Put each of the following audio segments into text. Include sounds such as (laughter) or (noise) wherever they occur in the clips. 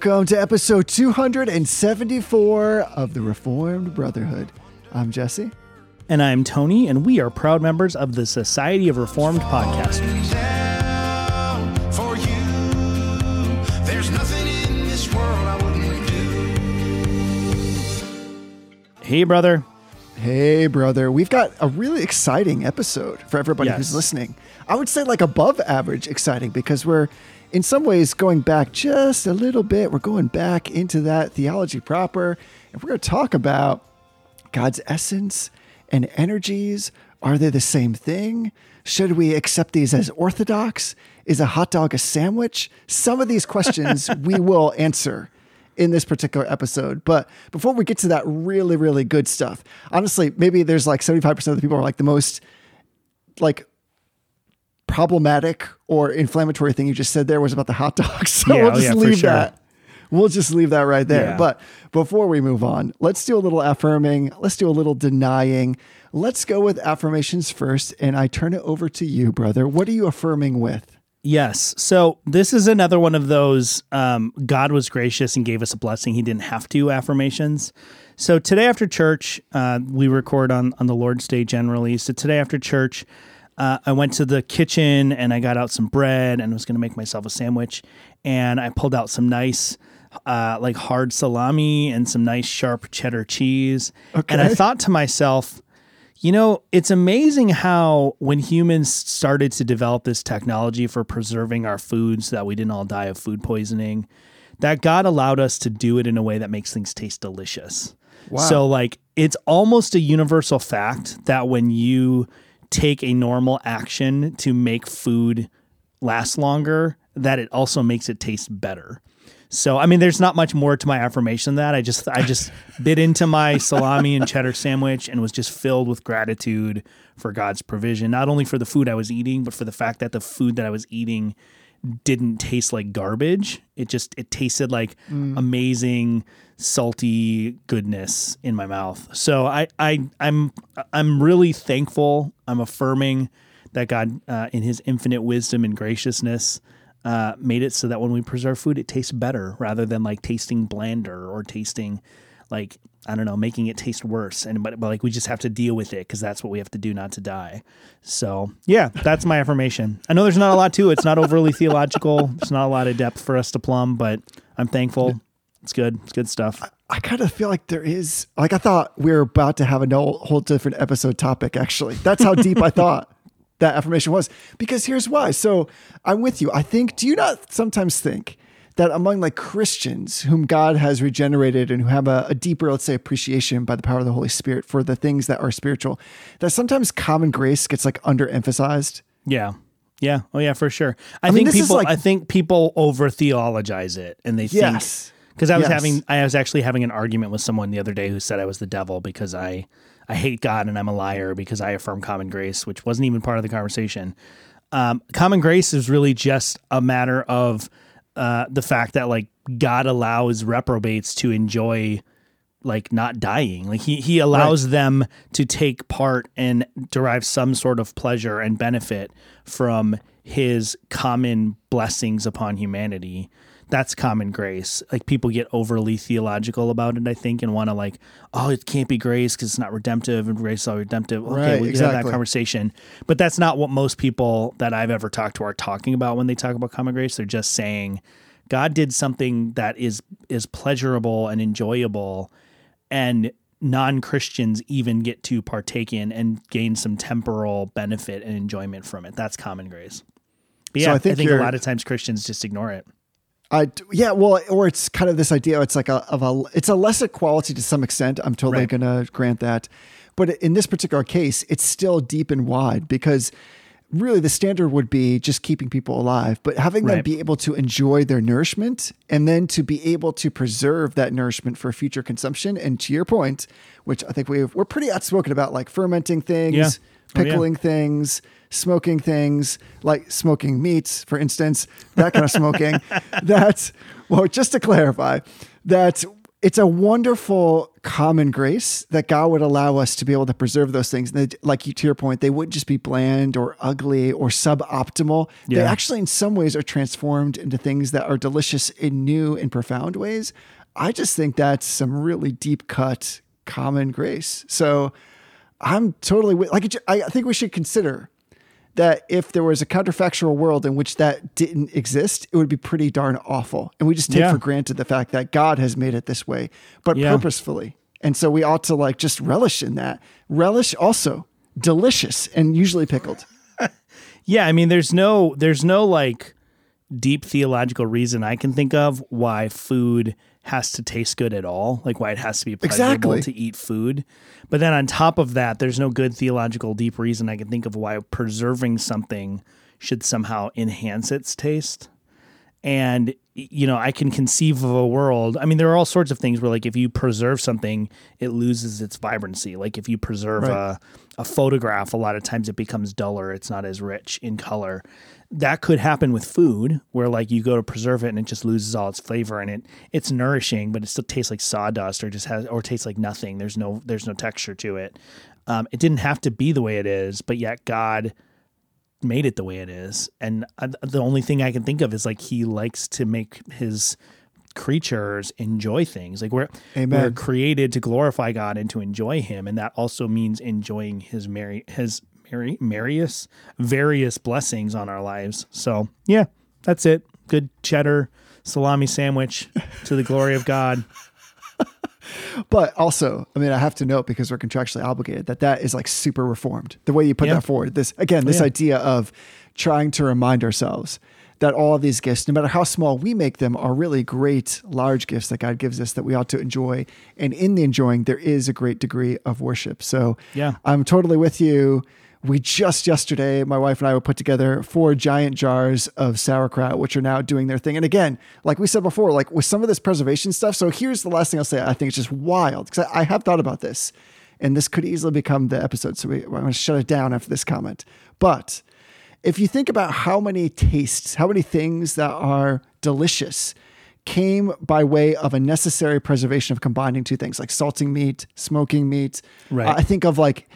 Welcome to episode 274 of the Reformed Brotherhood. I'm Jesse. And I'm Tony, and we are proud members of the Society of Reformed Podcasters. down for you. There's nothing in this world I wouldn't do. Hey, brother. Hey, brother. We've got a really exciting episode for everybody who's listening. I would say like above average exciting because we're in some ways going back just a little bit. We're going back into that theology proper, and we're going to talk about God's essence and energies. Are they the same thing? Should we accept these as orthodox? Is a hot dog a sandwich? Some of these questions (laughs) we will answer in this particular episode. But before we get to that really, really good stuff, honestly, maybe there's like 75% of the people are like the most like problematic or inflammatory thing you just said there was about the hot dogs. (laughs) So Yeah, we'll oh just yeah, leave sure. that. We'll just leave that right there. Yeah. But before we move on, let's do a little affirming. Let's do a little denying. Let's go with affirmations first. And I turn it over to you, brother. What are you affirming with? Yes. So this is another one of those um, God was gracious and gave us a blessing. He didn't have to affirmations. So today after church, uh, we record on, on the Lord's Day generally. So today after church, uh, I went to the kitchen and I got out some bread and was going to make myself a sandwich. And I pulled out some nice, uh, like hard salami and some nice sharp cheddar cheese. Okay. And I thought to myself, you know, it's amazing how when humans started to develop this technology for preserving our food so that we didn't all die of food poisoning, that God allowed us to do it in a way that makes things taste delicious. Wow. So, like, it's almost a universal fact that when you take a normal action to make food last longer, that it also makes it taste better. So I mean, there's not much more to my affirmation than that. I just I just (laughs) bit into my salami and cheddar sandwich and was just filled with gratitude for God's provision, not only for the food I was eating, but for the fact that the food that I was eating didn't taste like garbage. It just it tasted like amazing salty goodness in my mouth. So I I I'm I'm really thankful. I'm affirming that God uh, in his infinite wisdom and graciousness uh, made it so that when we preserve food, it tastes better rather than like tasting blander or tasting like I don't know, making it taste worse. And but, but like we just have to deal with it because that's what we have to do not to die. So yeah, that's my affirmation. I know there's not a lot to it. It's not overly theological. It's not a lot of depth for us to plumb, but I'm thankful. It's good. It's good stuff. I kind of feel like there is, like, I thought we were about to have a no- whole different episode topic, actually. That's how deep I thought that affirmation was. Because here's why. So I'm with you. I think, do you not sometimes think that among like Christians whom God has regenerated and who have a, a deeper, let's say, appreciation by the power of the Holy Spirit for the things that are spiritual, that sometimes common grace gets like underemphasized? Yeah. Yeah. Oh yeah, for sure. I, mean, think is people like- I think people over theologize it and they think because I was Yes. having I was actually having an argument with someone the other day who said I was the devil because I I hate God and I'm a liar because I affirm common grace, which wasn't even part of the conversation. Um, common grace is really just a matter of uh, the fact that like God allows reprobates to enjoy like not dying. Like he he allows them to take part and derive some sort of pleasure and benefit from his common blessings upon humanity. That's common grace. Like people get overly theological about it, I think, and want to like, oh, it can't be grace because it's not redemptive, and grace is all redemptive. Okay, Right, we can have that conversation, but that's not what most people that I've ever talked to are talking about when they talk about common grace. They're just saying God did something that is is pleasurable and enjoyable, and non-Christians even get to partake in and gain some temporal benefit and enjoyment from it. That's common grace. But yeah, I I think think, a lot of times Christians just ignore it. I yeah, well, or it's kind of this idea. It's like a of a it's a lesser quality to some extent. I'm totally Right. gonna grant that, but in this particular case, it's still deep and wide because really the standard would be just keeping people alive, but having them be able to enjoy their nourishment and then to be able to preserve that nourishment for future consumption. And to your point, which I think we've we're pretty outspoken about, like fermenting things, Yeah. Oh, yeah. pickling things, smoking things, like smoking meats, for instance, that kind of smoking. (laughs) That's, well, just to clarify, that it's a wonderful common grace that God would allow us to be able to preserve those things. And they, like you, to your point, they wouldn't just be bland or ugly or suboptimal. They actually, in some ways, are transformed into things that are delicious in new and profound ways. I just think that's some really deep cut common grace. So I'm totally with, like, I think we should consider that if there was a counterfactual world in which that didn't exist, it would be pretty darn awful. And we just take Yeah. for granted the fact that God has made it this way, but Yeah. purposefully. And so we ought to like just relish in that. Relish also delicious and usually pickled. (laughs) Yeah, I mean there's no there's no like deep theological reason I can think of why food has to taste good at all, like why it has to be pleasurable Exactly. to eat food. But then on top of that, there's no good theological deep reason I can think of why preserving something should somehow enhance its taste. And you know, I can conceive of a world. I mean, there are all sorts of things where, like, if you preserve something, it loses its vibrancy. Like, if you preserve Right. a, a photograph, a lot of times it becomes duller. It's not as rich in color. That could happen with food, where like you go to preserve it and it just loses all its flavor, and it it's nourishing, but it still tastes like sawdust, or just has, or tastes like nothing. There's no there's no texture to it. Um, it didn't have to be the way it is, but yet God made it the way it is. And I, the only thing I can think of is like he likes to make his creatures enjoy things. Like we're Amen. we're created to glorify God and to enjoy Him, and that also means enjoying His Mary His Mary various various blessings on our lives. So yeah, that's it. Good cheddar salami sandwich to the glory of God. (laughs) But also, I mean, I have to note because we're contractually obligated that that is like super reformed. The way you put Yeah. that forward, this again, this oh, Yeah. idea of trying to remind ourselves that all of these gifts, no matter how small we make them, are really great, large gifts that God gives us that we ought to enjoy. And in the enjoying, there is a great degree of worship. So Yeah. I'm totally with you. We just yesterday, my wife and I would put together four giant jars of sauerkraut, which are now doing their thing. And again, like we said before, like with some of this preservation stuff. So here's the last thing I'll say. I think it's just wild because I, I have thought about this, and this could easily become the episode. So we, I'm going to shut it down after this comment. But if you think about how many tastes, how many things that are delicious came by way of a necessary preservation of combining two things like salting meat, smoking meat. Right. I think of like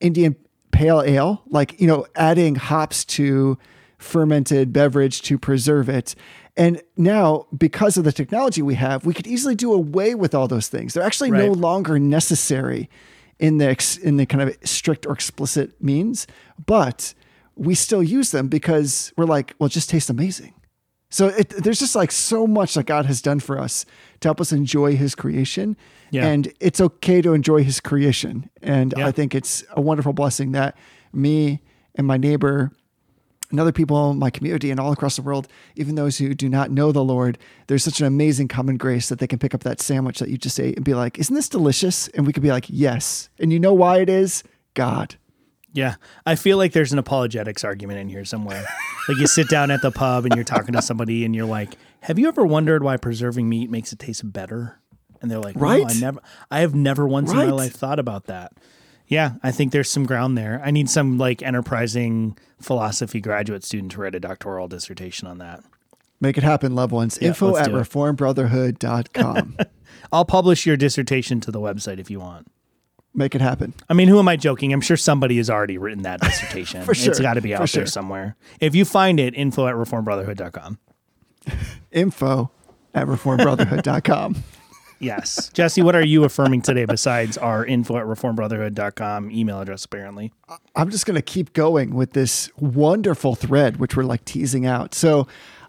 Indian pale ale, like, you know, adding hops to fermented beverage to preserve it. And now, because of the technology we have, we could easily do away with all those things. They're actually no longer necessary in the ex, in the kind of strict or explicit means, but we still use them because we're like, well, it just tastes amazing. So it, there's just like so much that God has done for us to help us enjoy His creation, Yeah. and it's okay to enjoy His creation. And Yeah. I think it's a wonderful blessing that me and my neighbor and other people in my community and all across the world, even those who do not know the Lord, there's such an amazing common grace that they can pick up that sandwich that you just ate and be like, "Isn't this delicious?" And we could be like, "Yes." And you know why it is? God. Yeah, I feel like there's an apologetics argument in here somewhere. like you sit down at the pub and you're talking to somebody and you're like, "Have you ever wondered why preserving meat makes it taste better?" And they're like, "No, Right? I never I have never once in my life thought about that." Yeah, I think there's some ground there. I need some like enterprising philosophy graduate student to write a doctoral dissertation on that. Make it happen, loved ones. Info at reformbrotherhood.com. (laughs) I'll publish your dissertation to the website if you want. Make it happen. I mean, who am I joking? I'm sure somebody has already written that dissertation. (laughs) For sure, It's got to be for out sure. there somewhere. If you find it, info at reformbrotherhood.com. (laughs) Info at reformbrotherhood.com. Yes. (laughs) Jesse, what are you affirming today besides our info at reformbrotherhood.com email address, apparently? I'm just going to keep going with this wonderful thread, which we're like teasing out. So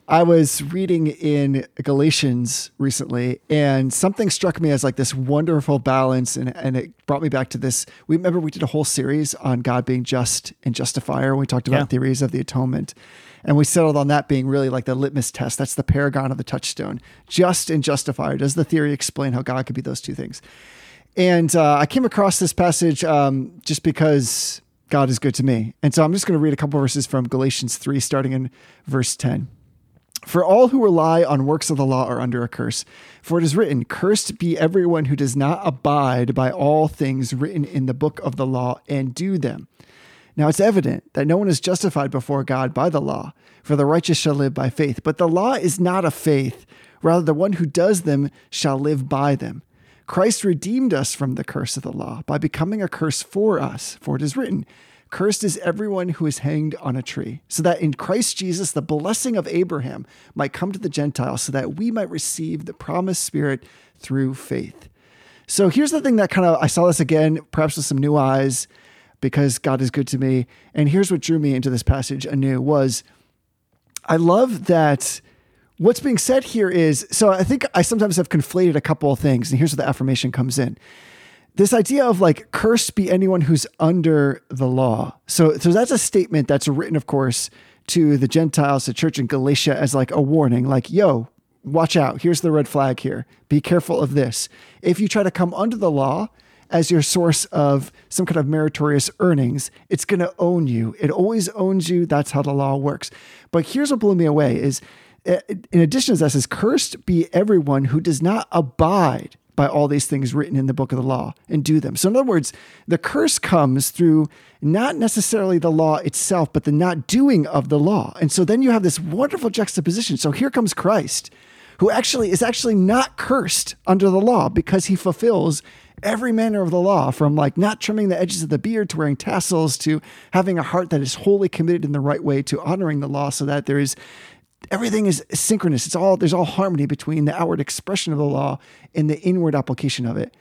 I was reading in Galatians recently, and something struck me as like this wonderful balance, and, and it brought me back to this. We remember we did a whole series on God being just and justifier. When we talked about Yeah. theories of the atonement. And we settled on that being really like the litmus test. That's the paragon of the touchstone. Just and justifier. Does the theory explain how God could be those two things? And uh, I came across this passage um, just because God is good to me. And so I'm just going to read a couple verses from Galatians 3, starting in verse 10. For all who rely on works of the law are under a curse. For it is written, Cursed be everyone who does not abide by all things written in the book of the law and do them. Now it's evident that no one is justified before God by the law, for the righteous shall live by faith. But the law is not of faith. Rather, the one who does them shall live by them. Christ redeemed us from the curse of the law by becoming a curse for us, for it is written, Cursed is everyone who is hanged on a tree, so that in Christ Jesus the blessing of Abraham might come to the Gentiles, so that we might receive the promised Spirit through faith. So here's the thing that kind of, I saw this again, perhaps with some new eyes, because God is good to me. And here's what drew me into this passage anew was I love that what's being said here is so I think I sometimes have conflated a couple of things, and here's where the affirmation comes in. This idea of like cursed be anyone who's under the law. So so that's a statement that's written, of course, to the Gentiles, the church in Galatia, as like a warning, like, yo, watch out. Here's the red flag here. Be careful of this. If you try to come under the law, as your source of some kind of meritorious earnings, it's going to own you. It always owns you. That's how the law works. But here's what blew me away is uh, in addition to that says, cursed be everyone who does not abide by all these things written in the book of the law and do them. So in other words, the curse comes through not necessarily the law itself, but the not doing of the law. And so then you have this wonderful juxtaposition. So here comes Christ, who actually is actually not cursed under the law because he fulfills every manner of the law, from like not trimming the edges of the beard to wearing tassels to having a heart that is wholly committed in the right way to honoring the law so that there is everything is synchronous. It's all there's all harmony between the outward expression of the law and the inward application of it.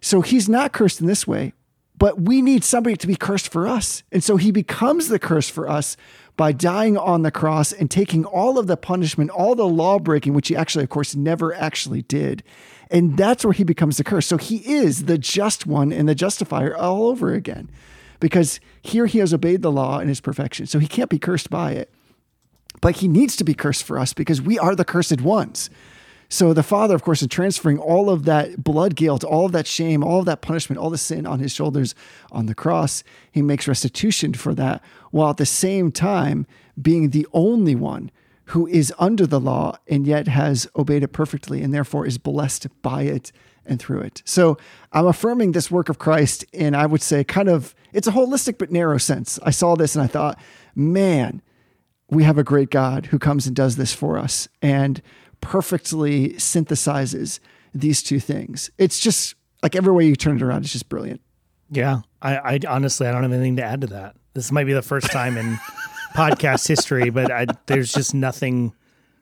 So he's not cursed in this way, but we need somebody to be cursed for us. And so he becomes the curse for us by dying on the cross and taking all of the punishment, all the law breaking, which he actually, of course, never actually did. And that's where he becomes the curse. So he is the just one and the justifier all over again, because here he has obeyed the law in his perfection. So he can't be cursed by it. But he needs to be cursed for us because we are the cursed ones. So the Father, of course, is transferring all of that blood guilt, all of that shame, all of that punishment, all the sin on his shoulders on the cross. He makes restitution for that, while at the same time being the only one who is under the law and yet has obeyed it perfectly and therefore is blessed by it and through it. So I'm affirming this work of Christ in, I would say, kind of, it's a holistic but narrow sense. I saw this and I thought, man, we have a great God who comes and does this for us. And perfectly synthesizes these two things. It's just like every way you turn it around, it's just brilliant. Yeah, I, I honestly I don't have anything to add to that. This might be the first time in podcast history, but I, there's just nothing.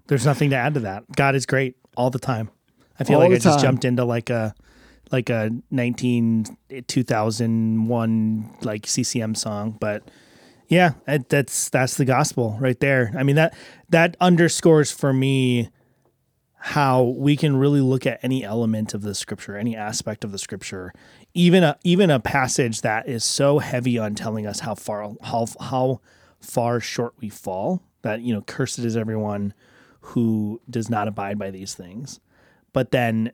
There's nothing to add to that. God is great all the time. I feel All like I just time. jumped into like a like a 19 2001 like CCM song, but yeah, it, that's that's the gospel right there. I mean that that underscores for me how we can really look at any element of the scripture, any aspect of the scripture, even a even a passage that is so heavy on telling us how far how how far short we fall. That you know, cursed is everyone who does not abide by these things. But then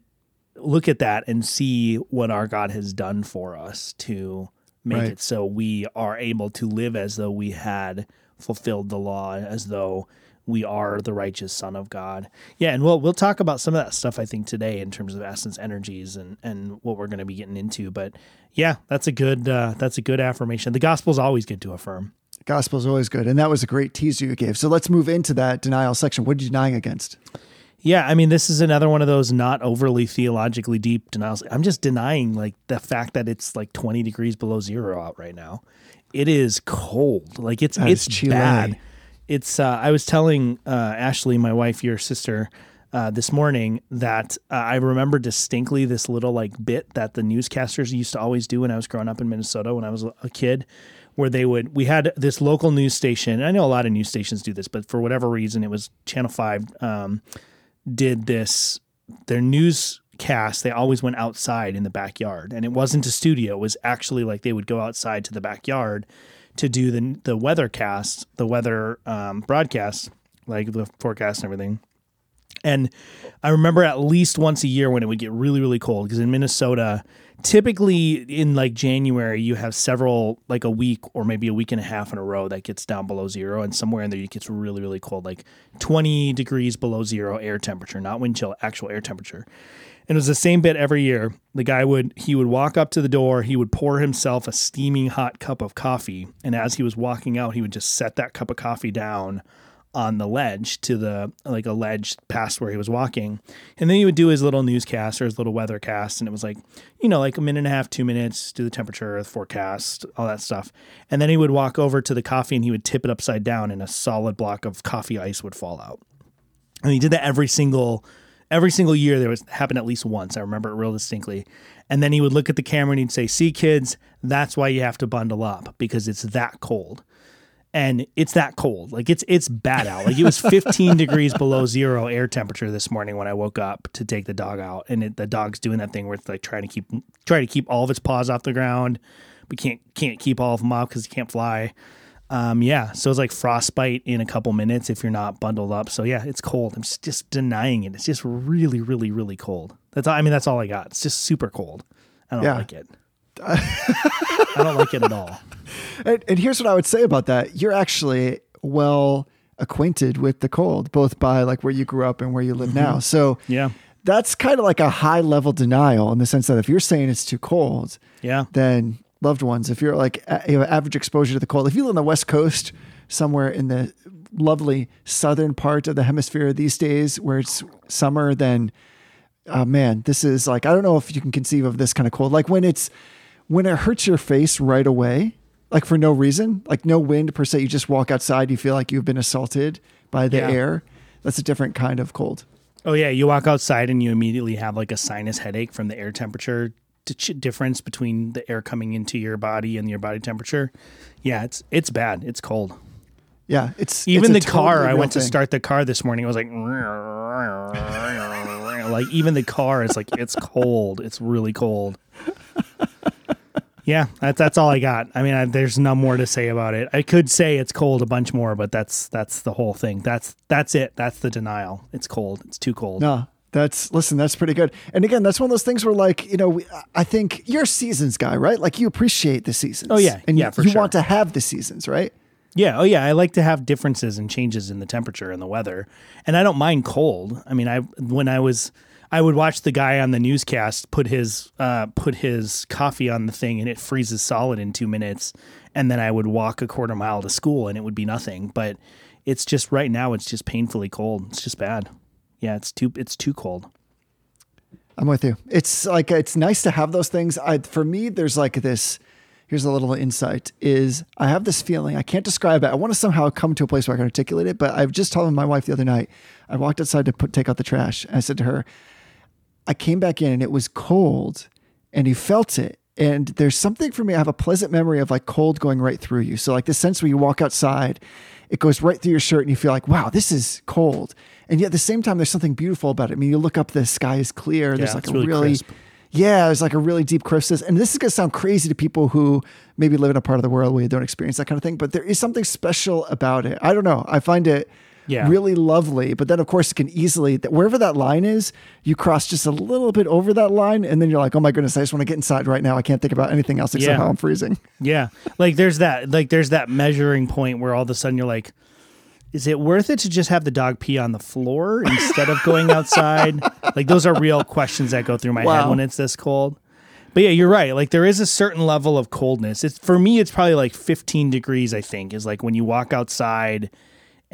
look at that and see what our God has done for us to make Right. it so we are able to live as though we had fulfilled the law, as though we are the righteous son of God. Yeah, and we'll we'll talk about some of that stuff I think today in terms of essence energies and and what we're going to be getting into. But yeah, that's a good uh, that's a good affirmation. The gospel's always good to affirm. Gospel is always good. And that was a great teaser you gave. So let's move into that denial section. What are you denying against? Yeah, I mean, this is another one of those not overly theologically deep denials. I'm just denying like the fact that it's like 20 degrees below zero out right now. It is cold. Like it's That it's bad. It's. Uh, I was telling uh, Ashley, my wife, your sister, uh, this morning that uh, I remember distinctly this little like bit that the newscasters used to always do when I was growing up in Minnesota when I was a kid, where they would we had this local news station. I know a lot of news stations do this, but for whatever reason, it was Channel Five. Um, did this their newscast they always went outside in the backyard and it wasn't a studio it was actually like they would go outside to the backyard to do the the weather cast the weather um, broadcast like the forecast and everything and I remember at least once a year when it would get really, really cold because in Minnesota, typically in like January, you have several, like a week or maybe a week and a half in a row that gets down below zero. And somewhere in there, it gets really, really cold, like 20 degrees below zero air temperature, not wind chill, actual air temperature. And it was the same bit every year. The guy would he would walk up to the door, he would pour himself a steaming hot cup of coffee, and as he was walking out, he would just set that cup of coffee down on the ledge to the like a ledge past where he was walking. And then he would do his little newscast or his little weather cast. And it was like, you know, like a minute and a half, two minutes, do the temperature, the forecast, all that stuff. And then he would walk over to the coffee and he would tip it upside down and a solid block of coffee ice would fall out. And he did that every single every single year there was happened at least once. I remember it real distinctly. And then he would look at the camera and he'd say, "See kids, that's why you have to bundle up because it's that cold." And it's that cold. Like it's it's bad out. Like it was 15 (laughs) degrees below zero air temperature this morning when I woke up to take the dog out, and it, the dog's doing that thing where it's like trying to keep try to keep all of its paws off the ground, but can't can't keep all of them off because he can't fly. Um, yeah, so it's like frostbite in a couple minutes if you're not bundled up. So yeah, it's cold. I'm just, just denying it. It's just really, really, really cold. That's all, I mean, that's all I got. It's just super cold. I don't Yeah. like it. (laughs) I don't like it at all. And, and here's what I would say about that. You're actually well acquainted with the cold, both by like where you grew up and where you live now. Mm-hmm. So Yeah, that's kind of like a high level denial in the sense that if you're saying it's too cold, yeah, then loved ones, if you're like you know, average exposure to the cold, if you live on the West Coast, somewhere in the lovely southern part of the hemisphere these days where it's summer, then oh man, this is like I don't know if you can conceive of this kind of cold. Like when it's when it hurts your face right away, like for no reason, like no wind per se, you just walk outside, you feel like you've been assaulted by the Yeah. air. That's a different kind of cold. Oh yeah, you walk outside and you immediately have like a sinus headache from the air temperature difference between the air coming into your body and your body temperature. Yeah, it's it's bad. It's cold. Yeah, it's Even it's the car, totally I went to start the car this morning. It was like, (laughs) like even the car is like, it's cold. It's really cold. Yeah, that's that's all I got. I mean, I, there's no more to say about it. I could say it's cold a bunch more, but that's that's the whole thing. That's that's it. That's the denial. It's cold. It's too cold. No, that's listen, that's pretty good. And again, that's one of those things where like, you know, we, I think you're a seasons guy, right? Like you appreciate the seasons. Oh, yeah. And Yeah, you, you sure. want to have the seasons, right? Yeah. Oh, yeah. I like to have differences and changes in the temperature and the weather, and I don't mind cold. I mean, I when I was, I would watch the guy on the newscast put his uh, put his coffee on the thing, and it freezes solid in two minutes, and then I would walk a quarter mile to school, and it would be nothing. But it's just right now, it's just painfully cold. It's just bad. Yeah, it's too it's too cold. I'm with you. It's like it's nice to have those things. I for me, there's like this. Here's a little insight: is I have this feeling I can't describe it. I want to somehow come to a place where I can articulate it. But I've just told my wife the other night. I walked outside to put take out the trash. And I said to her, I came back in and it was cold, and you felt it. And there's something for me. I have a pleasant memory of like cold going right through you. So like the sense where you walk outside, it goes right through your shirt, and you feel like, wow, this is cold. And yet at the same time, there's something beautiful about it. I mean, you look up, the sky is clear. There's like a really yeah, there's like a really deep crispness. And this is gonna sound crazy to people who maybe live in a part of the world where you don't experience that kind of thing. But there is something special about it. I don't know. I find it Yeah. really lovely. But then, of course, it can easily that wherever that line is, you cross just a little bit over that line, and then you're like, "Oh my goodness, I just want to get inside right now. I can't think about anything else except Yeah. how I'm freezing." Yeah. Like there's that like there's that measuring point where all of a sudden you're like, is it worth it to just have the dog pee on the floor (laughs) instead of going outside? like those are real questions that go through my head when it's this cold. But yeah, you're right. Like there is a certain level of coldness. It's for me it's probably like 15 degrees I think is like when you walk outside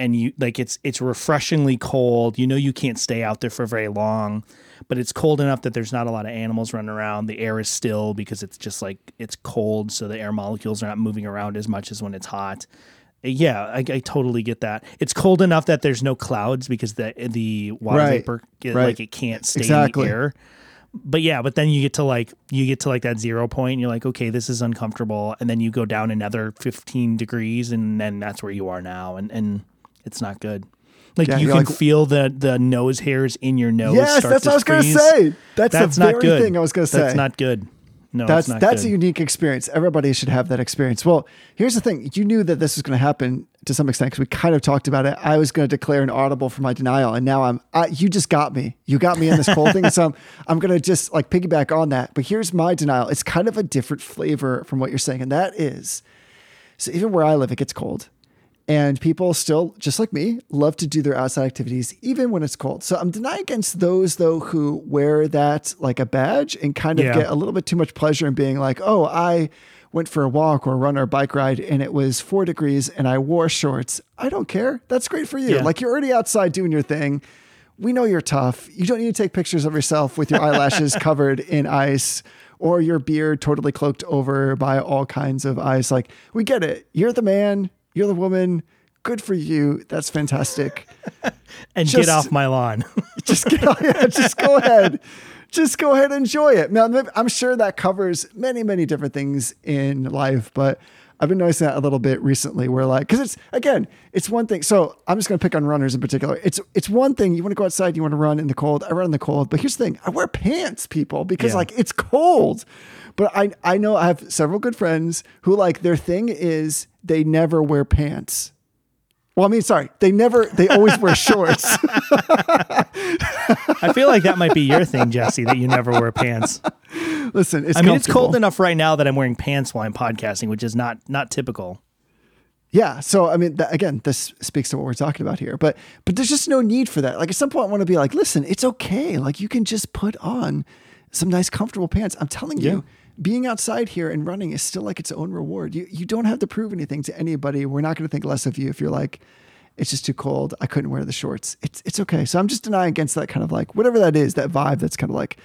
and you like it's it's refreshingly cold. You know you can't stay out there for very long, but it's cold enough that there's not a lot of animals running around. The air is still because it's just like it's cold, so the air molecules are not moving around as much as when it's hot. Yeah, I, I totally get that. It's cold enough that there's no clouds because the the water Right, vapor it, right. like it can't stay Exactly. in the air. But yeah, but then you get to like you get to like that zero point and you're like, okay, this is uncomfortable. And then you go down another 15 degrees and then that's where you are now. And and it's not good. Like Yeah, you can like- feel the the nose hairs in your nose. yes, that's what I was going to say. That's, That's the not very good. thing I was going to say. That's not good. No, that's that's good. a unique experience. Everybody should have that experience. Well, here's the thing: you knew that this was going to happen to some extent because we kind of talked about it. I was going to declare an audible for my denial, and now I'm. I, you just got me. You got me in this cold thing, so I'm, (laughs) I'm going to just like piggyback on that. But here's my denial. It's kind of a different flavor from what you're saying, and that is, so even where I live, it gets cold, And people still, just like me, love to do their outside activities even when it's cold. So I'm denying against those though who wear that like a badge and kind of Yeah. get a little bit too much pleasure in being like, oh, I went for a walk or run or bike ride and it was four degrees and I wore shorts. I don't care. That's great for you. Yeah. Like you're already outside doing your thing. We know you're tough. You don't need to take pictures of yourself with your eyelashes (laughs) covered in ice or your beard totally cloaked over by all kinds of ice. Like, we get it. You're the man, you're the woman. Good for you. That's fantastic. (laughs) And (laughs) Just- get off my lawn. just go, yeah, just go (laughs) ahead. Just go ahead and enjoy it. Now, I'm sure that covers many, many different things in life, but I've been noticing that a little bit recently where like, cause it's again, it's one thing. So I'm just going to pick on runners in particular. It's, it's one thing you want to go outside, you want to run in the cold. I run in the cold, but here's the thing. I wear pants people because Yeah. like it's cold, but I, I know I have several good friends who like their thing is they never wear pants. Well, I mean, sorry, they never, they always wear (laughs) shorts. I feel like that might be your thing, Jesse, that you never wear pants. Listen, it's I mean, it's cold enough right now that I'm wearing pants while I'm podcasting, which is not not typical. Yeah. So I mean, that, again, this speaks to what we're talking about here. But but there's just no need for that. Like at some point, I want to be like, listen, it's okay. Like you can just put on some nice, comfortable pants. I'm telling you, being outside here and running is still like its own reward. You you don't have to prove anything to anybody. We're not going to think less of you if you're like, it's just too cold. I couldn't wear the shorts. It's it's okay. So I'm just denying against that kind of like whatever that is, that vibe. That's kind of like,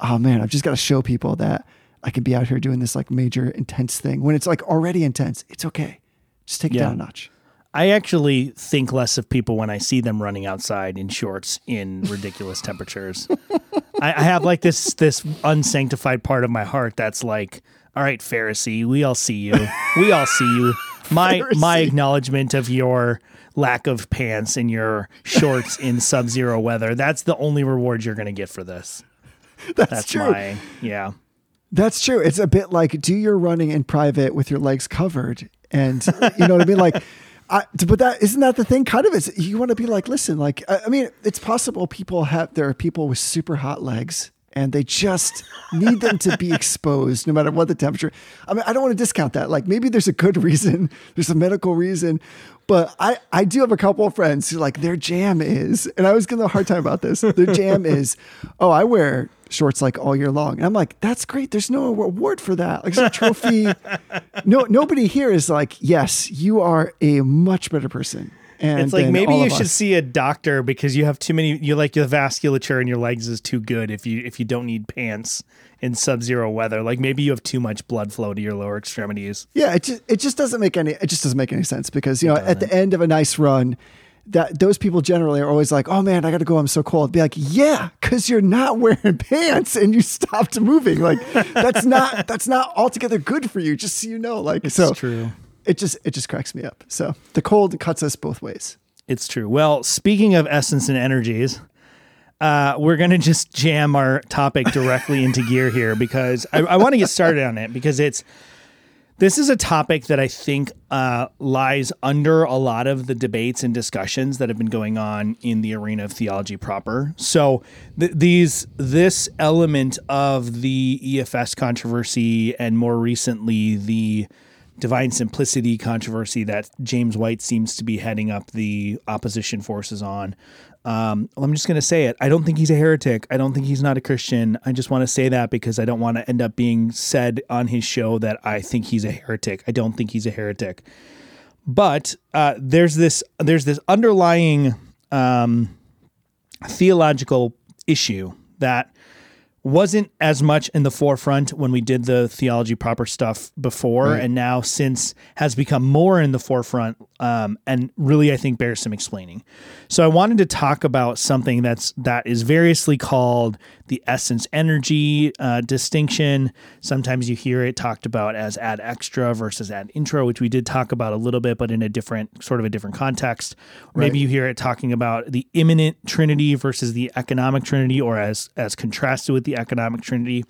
oh man, I've just got to show people that I can be out here doing this like major intense thing when it's like already intense. It's okay. Just take it Yeah. down a notch. I actually think less of people when I see them running outside in shorts in (laughs) ridiculous temperatures. I, I have like this this unsanctified part of my heart that's like, all right, Pharisee, we all see you. We all see you. (laughs) My my acknowledgement of your lack of pants and your shorts in (laughs) sub-zero weather. That's the only reward you're going to get for this. That's, That's true. my yeah. That's true. It's a bit like do your running in private with your legs covered, and you know what I mean. Like, I, but that isn't that the thing. Kind of is. You want to be like, listen, like, I, I mean, it's possible people have there are people with super hot legs, and they just need them to be (laughs) exposed no matter what the temperature. I mean, I don't want to discount that. Like, maybe there's a good reason, (laughs) there's a medical reason. But I, I do have a couple of friends who like their jam is, and I was giving a hard time about this. Their jam (laughs) is, oh, I wear shorts like all year long. And I'm like, that's great. There's no reward for that. Like there's a trophy. no, nobody here is like, yes, you are a much better person. And It's like maybe you should us. see a doctor because you have too many. You like your vasculature in your legs is too good if you if you don't need pants in sub-zero weather. Like maybe you have too much blood flow to your lower extremities. Yeah, it just it just doesn't make any it just doesn't make any sense because you know at the end of a nice run, that those people generally are always like, "Oh man, I got to go. I'm so cold." Be like, "Yeah, because you're not (laughs) wearing pants and you stopped moving. Like that's not that's not altogether good for you. Just so you know, like it's so true. It just it just cracks me up. So the cold cuts us both ways. It's true. Well, speaking of essence and energies, uh, we're going to just jam our topic directly into gear here because I, I want to get started on it because it's this is a topic that I think uh, lies under a lot of the debates and discussions that have been going on in the arena of theology proper. So th- these this element of the EFS controversy and more recently the divine simplicity controversy that James White seems to be heading up the opposition forces on. Um, I'm just going to say it. I don't think he's a heretic. I don't think he's not a Christian. I just want to say that because I don't want to end up being said on his show that I think he's a heretic. I don't think he's a heretic. But uh, there's this there's this underlying um, theological issue that wasn't as much in the forefront when we did the theology proper stuff before and now since has become more in the forefront um, and really i think bears some explaining. So i wanted to talk about something that's that is variously called the essence energy uh, distinction. Sometimes you hear it talked about as ad extra versus ad intra which we did talk about a little bit but in a different sort of a different context. Maybe you hear it talking about the immanent trinity versus the economic trinity or as as contrasted with the economic trinity.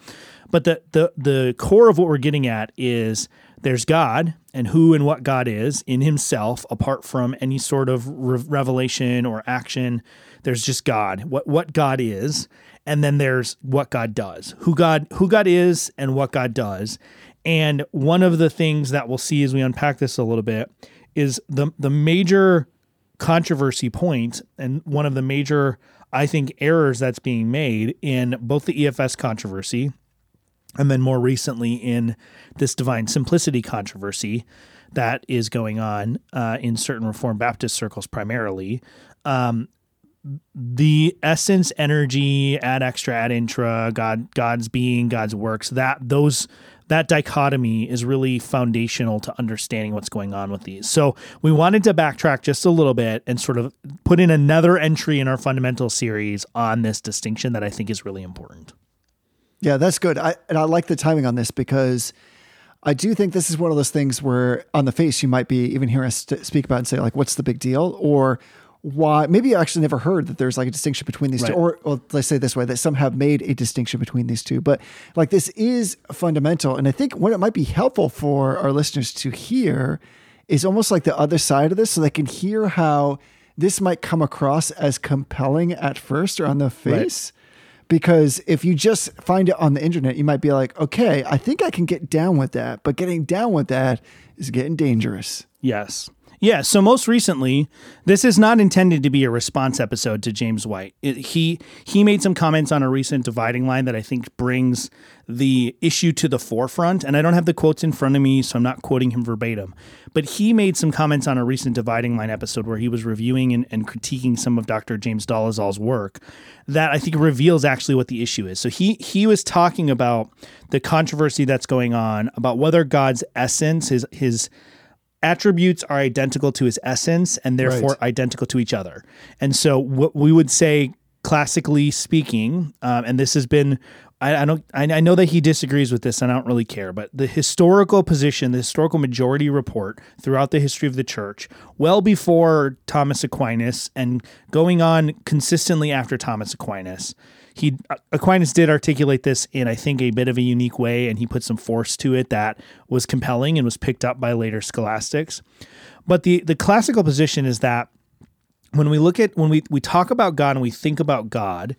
But the the the core of what we're getting at is there's God and who and what God is in himself apart from any sort of re- revelation or action. There's just God what what God is and then there's what God does who God who God is and what God does. And one of the things that we'll see as we unpack this a little bit is the the major controversy point and one of the major I think errors that's being made in both the EFS controversy and then more recently in this divine simplicity controversy that is going on uh, in certain Reformed Baptist circles primarily. Um, the essence, energy, ad extra, ad intra, God, God's being, God's works. That those that dichotomy is really foundational to understanding what's going on with these. So we wanted to backtrack just a little bit and sort of put in another entry in our fundamental series on this distinction that I think is really important. Yeah, that's good. I, and I like the timing on this because I do think this is one of those things where, on the face, you might be even hear us speak about and say, like, what's the big deal? Or why maybe you actually never heard that there's like a distinction between these Right. two or well, let's say this way that some have made a distinction between these two but like this is fundamental and i think what it might be helpful for our listeners to hear is almost like the other side of this so they can hear how this might come across as compelling at first or on the face because if you just find it on the internet you might be like okay i think i can get down with that but getting down with that is getting dangerous Yes. Yeah. So most recently, this is not intended to be a response episode to James White. It, he he made some comments on a recent dividing line that I think brings the issue to the forefront. And I don't have the quotes in front of me, so I'm not quoting him verbatim. But he made some comments on a recent dividing line episode where he was reviewing and, and critiquing some of Dr. James Dolezal's work that I think reveals actually what the issue is. So he he was talking about the controversy that's going on about whether God's essence, his his attributes are identical to his essence and therefore Right. identical to each other. And so what we would say classically speaking, um, and this has been I, I don't I, I know that he disagrees with this and I don't really care, but the historical position, the historical majority report throughout the history of the church, well before Thomas Aquinas and going on consistently after Thomas Aquinas, he uh, Aquinas did articulate this in I think a bit of a unique way, and he put some force to it that was compelling and was picked up by later scholastics. But the the classical position is that when we look at when we we talk about God and we think about God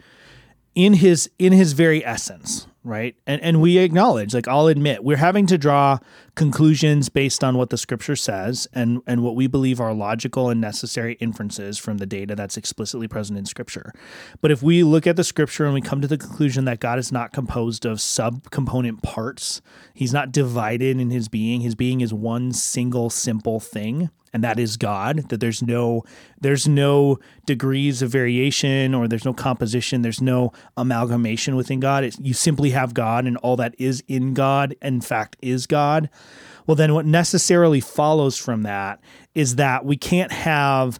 in his in his very essence, right? And and we acknowledge, like I'll admit, we're having to draw conclusions based on what the scripture says and and what we believe are logical and necessary inferences from the data that's explicitly present in scripture. But if we look at the scripture and we come to the conclusion that God is not composed of subcomponent parts, he's not divided in his being, his being is one single simple thing and that is God. That there's no there's no degrees of variation or there's no composition. There's no amalgamation within God. It's, you simply have God, and all that is in God, in fact, is God. Well, then what necessarily follows from that is that we can't have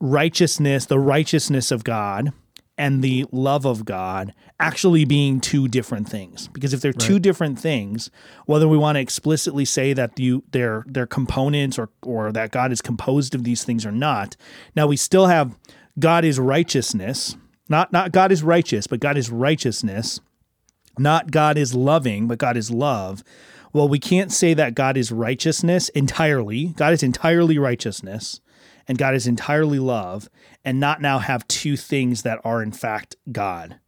righteousness, the righteousness of God, and the love of God actually being two different things. Because if they're two different things, whether we want to explicitly say that you they're they're components or or that God is composed of these things or not, now we still have God is righteousness. Not not God is righteous, but God is righteousness. Not God is loving, but God is love. Well, we can't say that God is righteousness entirely. God is entirely righteousness and God is entirely love, and not now have two things that are in fact God.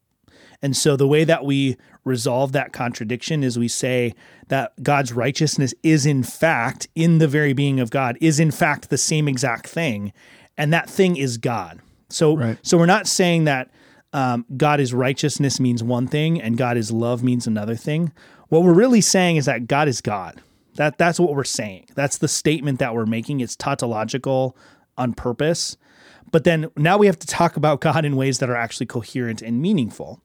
And so the way that we resolve that contradiction is we say that God's righteousness is in fact in the very being of God is in fact the same exact thing and that thing is God. So Right. so we're not saying that um, God is righteousness means one thing and God is love means another thing. What we're really saying is that God is God. That that's what we're saying. That's the statement that we're making. It's tautological on purpose. But then now we have to talk about God in ways that are actually coherent and meaningful.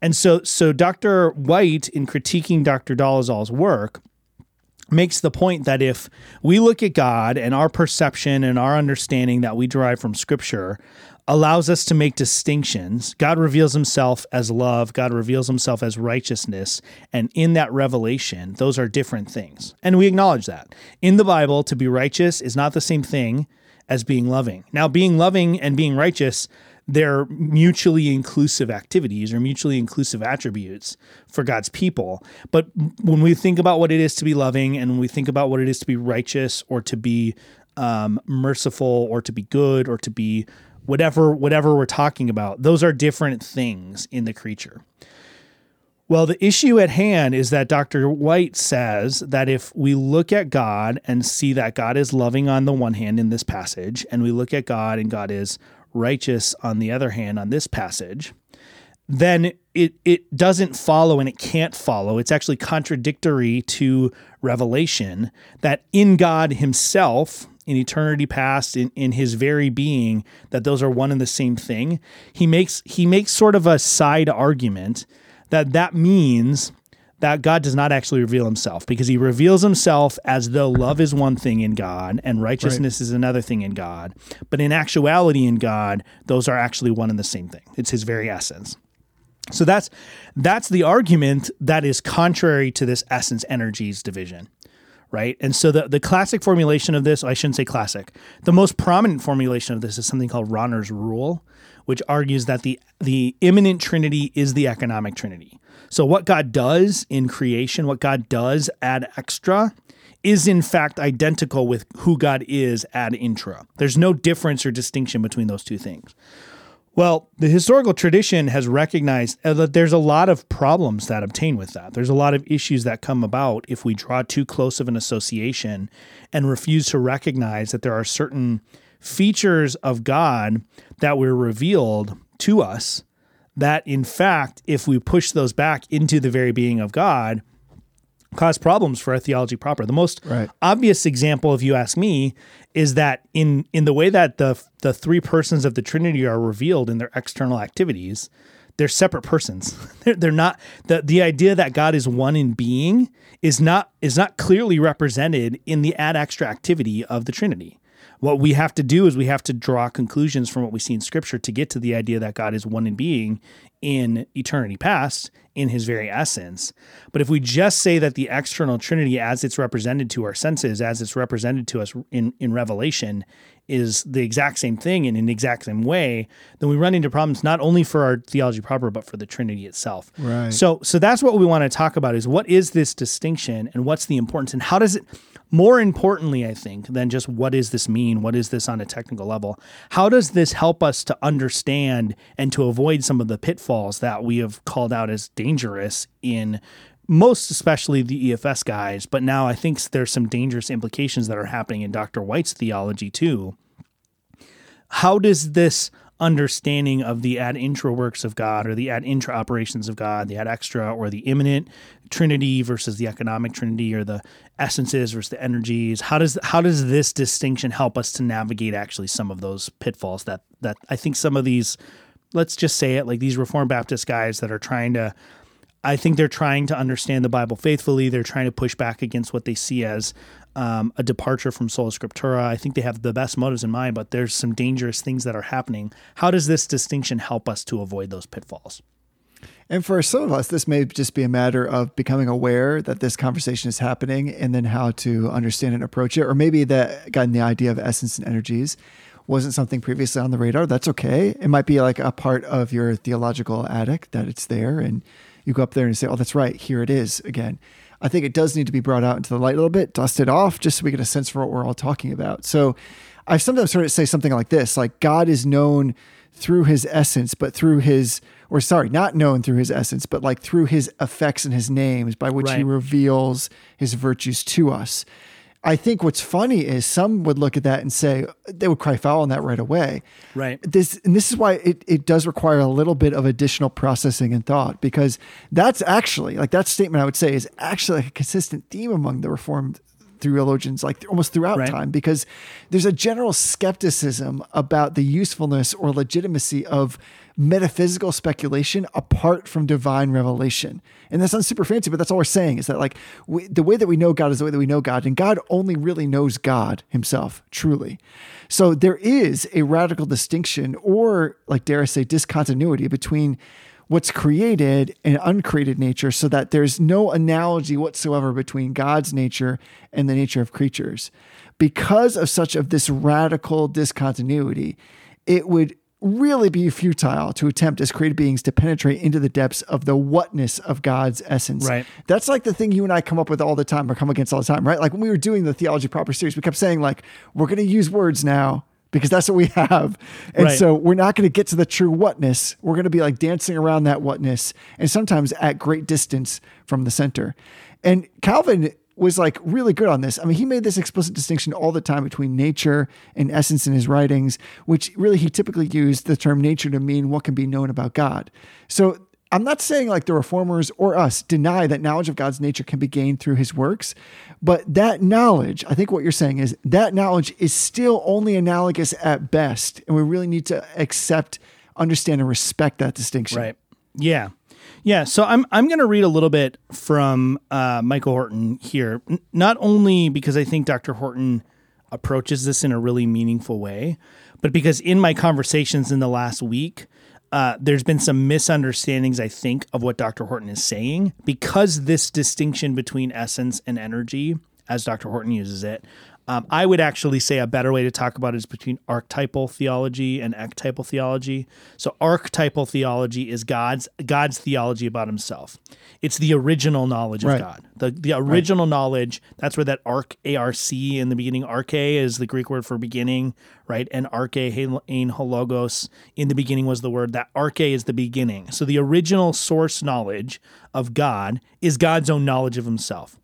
And so so Dr. White in critiquing Dr. Dolezal's work makes the point that if we look at God and our perception and our understanding that we derive from scripture allows us to make distinctions. God reveals himself as love, God reveals himself as righteousness, and in that revelation, those are different things. And we acknowledge that. In the Bible, to be righteous is not the same thing as being loving. Now, being loving and being righteous they're mutually inclusive activities or mutually inclusive attributes for God's people. But when we think about what it is to be loving and when we think about what it is to be righteous or to be um, merciful or to be good or to be whatever whatever we're talking about, those are different things in the creature. Well, the issue at hand is that Dr. White says that if we look at God and see that God is loving on the one hand in this passage, and we look at God and God is righteous on the other hand on this passage, then it it doesn't follow and it can't follow. It's actually contradictory to revelation that in God himself, in eternity past, in, in his very being, that those are one and the same thing. He makes he makes sort of a side argument that that means that God does not actually reveal himself because he reveals himself as though love is one thing in God and righteousness is another thing in God. But in actuality, in God, those are actually one and the same thing. It's his very essence. So that's that's the argument that is contrary to this essence energies division. Right. And so the, the classic formulation of this, I shouldn't say classic, the most prominent formulation of this is something called Rahner's rule, which argues that the the immanent trinity is the economic trinity. So what God does in creation, what God does ad extra, is in fact identical with who God is ad intra. There's no difference or distinction between those two things. Well, the historical tradition has recognized uh, that there's a lot of problems that obtain with that. There's a lot of issues that come about if we draw too close of an association and refuse to recognize that there are certain features of God that were revealed to us that, in fact, if we push those back into the very being of God, cause problems for our theology proper. The most Right. obvious example, if you ask me, is that in in the way that the the three persons of the Trinity are revealed in their external activities, they're separate persons. (laughs) They're, they're not the the idea that God is one in being is not is not clearly represented in the ad extra activity of the Trinity. What we have to do is we have to draw conclusions from what we see in Scripture to get to the idea that God is one in being in eternity past, in his very essence. But if we just say that the external Trinity, as it's represented to our senses, as it's represented to us in, in Revelation, is the exact same thing in an exact same way, then we run into problems not only for our theology proper, but for the Trinity itself. Right. So so that's what we want to talk about is what is this distinction and what's the importance and how does it more importantly, I think, than just what does this mean? What is this on a technical level? How does this help us to understand and to avoid some of the pitfalls that we have called out as dangerous in most especially the EFS guys, but now I think there's some dangerous implications that are happening in Dr. White's theology too. How does this understanding of the ad intra works of God or the ad intra operations of God, the ad extra or the immanent trinity versus the economic trinity or the essences versus the energies, how does how does this distinction help us to navigate actually some of those pitfalls that that I think some of these let's just say it like these reformed baptist guys that are trying to I think they're trying to understand the Bible faithfully. They're trying to push back against what they see as um, a departure from sola scriptura. I think they have the best motives in mind, but there's some dangerous things that are happening. How does this distinction help us to avoid those pitfalls? And for some of us, this may just be a matter of becoming aware that this conversation is happening and then how to understand and approach it. Or maybe that gotten the idea of essence and energies wasn't something previously on the radar. That's okay. It might be like a part of your theological attic that it's there and you go up there and say, oh, that's right. Here it is again. I think it does need to be brought out into the light a little bit, dusted off, just so we get a sense for what we're all talking about. So I've sometimes heard it say something like this like, God is known through his essence, but through his, or sorry, not known through his essence, but like through his effects and his names by which he reveals his virtues to us. I think what's funny is some would look at that and say, they would cry foul on that right away Right. this and this is why it, it does require a little bit of additional processing and thought because that's actually like that statement i would say is actually like a consistent theme among the reformed theologians like almost throughout Right. time because there's a general skepticism about the usefulness or legitimacy of metaphysical speculation apart from divine revelation. And that sounds super fancy but that's all we're saying is that like we, the way that we know god is the way that we know god and god only really knows god himself truly. So there is a radical distinction or like dare i say discontinuity between what's created and uncreated nature so that there's no analogy whatsoever between god's nature and the nature of creatures. Because of such of this radical discontinuity it would really be futile to attempt as created beings to penetrate into the depths of the whatness of God's essence. Right. That's like the thing you and I come up with all the time or come against all the time, right? Like when we were doing the theology proper series, we kept saying like, we're going to use words now because that's what we (laughs) have. And Right. so we're not going to get to the true whatness. We're going to be like dancing around that whatness and sometimes at great distance from the center. And Calvin was like really good on this. I mean, he made this explicit distinction all the time between nature and essence in his writings, which really he typically used the term nature to mean what can be known about God. So I'm not saying like the reformers or us deny that knowledge of God's nature can be gained through his works, but that knowledge, I think what you're saying is that knowledge is still only analogous at best. And we really need to accept, understand, and respect that distinction. Right. Yeah. Yeah. So I'm I'm going to read a little bit from uh, Michael Horton here, N- not only because I think Dr. Horton approaches this in a really meaningful way, but because in my conversations in the last week, uh, there's been some misunderstandings, I think, of what Dr. Horton is saying because this distinction between essence and energy, as Dr. Horton uses it, um, I would actually say a better way to talk about it is between archetypal theology and ectypal theology. So archetypal theology is God's God's theology about Himself. It's the original knowledge of Right. God. The the original knowledge. That's where that arc arc in the beginning. Arche is the Greek word for beginning, right? And arche ein hologos in the beginning was the word. That arche is the beginning. So the original source knowledge of God is God's own knowledge of Himself.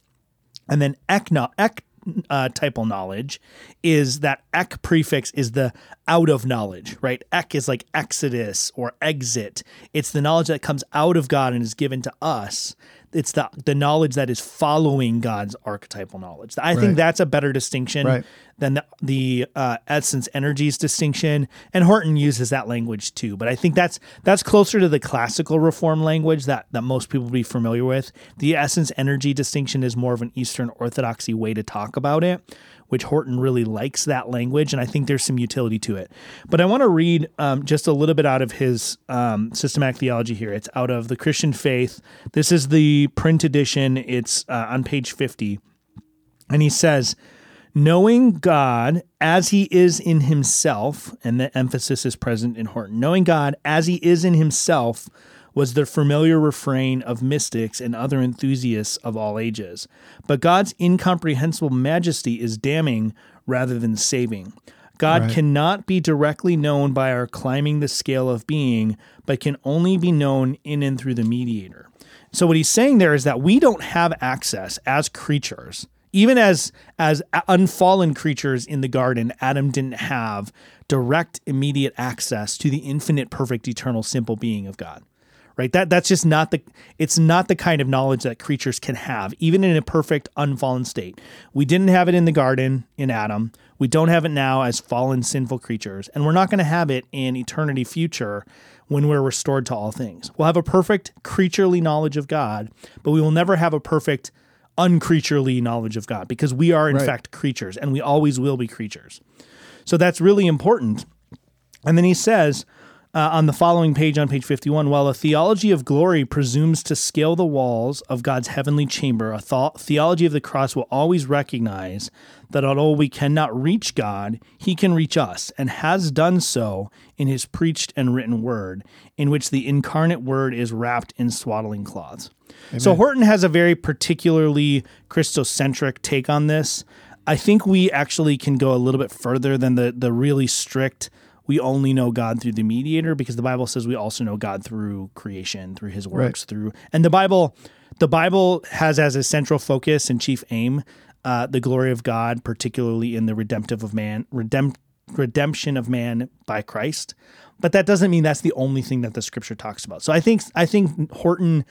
And then ekno, ek uh, typal knowledge is that ek prefix is the out of knowledge, right? Ek is like exodus or exit. It's the knowledge that comes out of God and is given to us. It's the the knowledge that is following God's archetypal knowledge. I Right. think that's a better distinction Right. than the, the uh, essence energies distinction. And Horton uses that language too, but I think that's that's closer to the classical reform language that that most people be familiar with. The essence energy distinction is more of an Eastern Orthodoxy way to talk about it, which Horton really likes that language, and I think there's some utility to it. But I want to read um, just a little bit out of his um, systematic theology here. It's out of the Christian Faith. This is the print edition. It's uh, on page 50. And he says, knowing God as he is in himself, and the emphasis is present in Horton, knowing God as he is in himself was the familiar refrain of mystics and other enthusiasts of all ages. But God's incomprehensible majesty is damning rather than saving. God Right. cannot be directly known by our climbing the scale of being, but can only be known in and through the mediator. So what he's saying there is that we don't have access as creatures, even as as unfallen creatures in the garden, Adam didn't have direct immediate access to the infinite perfect eternal simple being of God. Right? That that's just not the it's not the kind of knowledge that creatures can have even in a perfect unfallen state. We didn't have it in the garden in Adam. We don't have it now as fallen sinful creatures, and we're not going to have it in eternity future when we're restored to all things. We'll have a perfect creaturely knowledge of God, but we will never have a perfect uncreaturely knowledge of God because we are in Right. fact creatures and we always will be creatures. So that's really important. And then he says uh, on the following page, on page 51, while a theology of glory presumes to scale the walls of God's heavenly chamber, a thought, theology of the cross will always recognize that although we cannot reach God, he can reach us and has done so in his preached and written word, in which the incarnate word is wrapped in swaddling cloths. So Horton has a very particularly Christocentric take on this. I think we actually can go a little bit further than the the really strict we only know God through the mediator because the Bible says we also know God through creation, through his works, through and the Bible the Bible has as a central focus and chief aim uh, the glory of God, particularly in the redemptive of man, redemp- redemption of man by Christ. But that doesn't mean that's the only thing that the scripture talks about. So I think I think Horton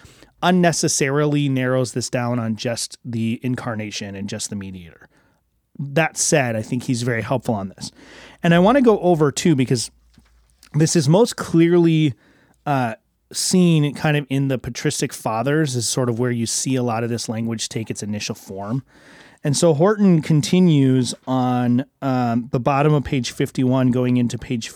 unnecessarily narrows this down on just the incarnation and just the mediator that said, I think he's very helpful on this. And I want to go over too, because this is most clearly uh, seen kind of in the patristic fathers, is sort of where you see a lot of this language take its initial form. And so Horton continues on um, the bottom of page 51, going into page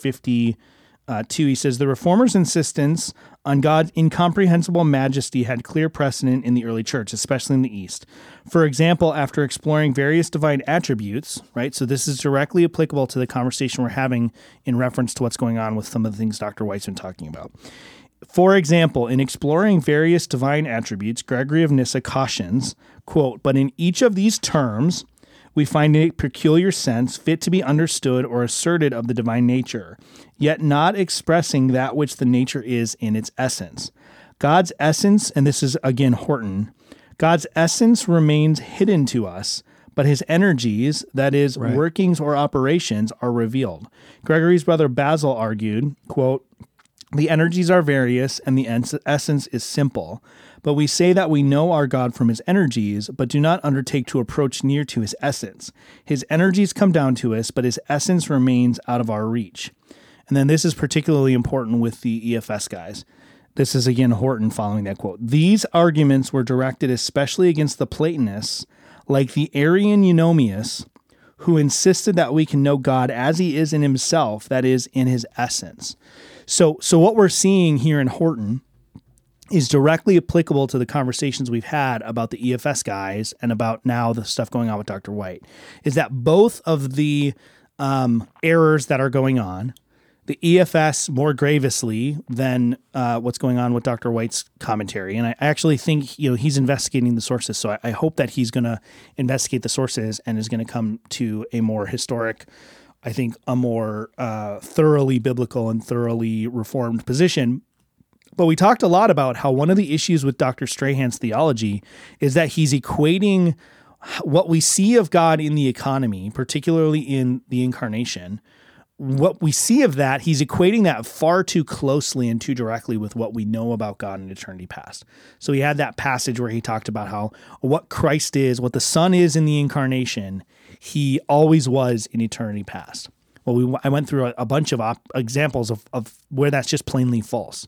Uh, 52. He says, The Reformers' insistence on God's incomprehensible majesty had clear precedent in the early church, especially in the East. For example, after exploring various divine attributes, right? So this is directly applicable to the conversation we're having in reference to what's going on with some of the things Dr. White's been talking about. For example, in exploring various divine attributes, Gregory of Nyssa cautions, quote, but in each of these terms, we find a peculiar sense fit to be understood or asserted of the divine nature, yet not expressing that which the nature is in its essence. God's essence, and this is again Horton, God's essence remains hidden to us, but his energies, that is, Right. workings or operations, are revealed. Gregory's brother Basil argued, quote, the energies are various and the essence is simple. But we say that we know our God from his energies, but do not undertake to approach near to his essence. His energies come down to us, but his essence remains out of our reach. And then this is particularly important with the EFS guys. This is again Horton following that quote. These arguments were directed especially against the Platonists, like the Arian Eunomius, who insisted that we can know God as he is in himself, that is, in his essence. So, so what we're seeing here in Horton is directly applicable to the conversations we've had about the EFS guys and about now the stuff going on with Dr. White. Is that both of the um, errors that are going on, the EFS more grievously than uh, what's going on with Dr. White's commentary, and I actually think you know he's investigating the sources. So I, I hope that he's going to investigate the sources and is going to come to a more historic I think, a more uh, thoroughly biblical and thoroughly reformed position. But we talked a lot about how one of the issues with Dr. Strachan's theology is that he's equating what we see of God in the economy, particularly in the incarnation, what we see of that, he's equating that far too closely and too directly with what we know about God in eternity past. So he had that passage where he talked about how what Christ is, what the Son is in the incarnation, he always was in eternity past. Well, we, I went through a, a bunch of op- examples of, of where that's just plainly false.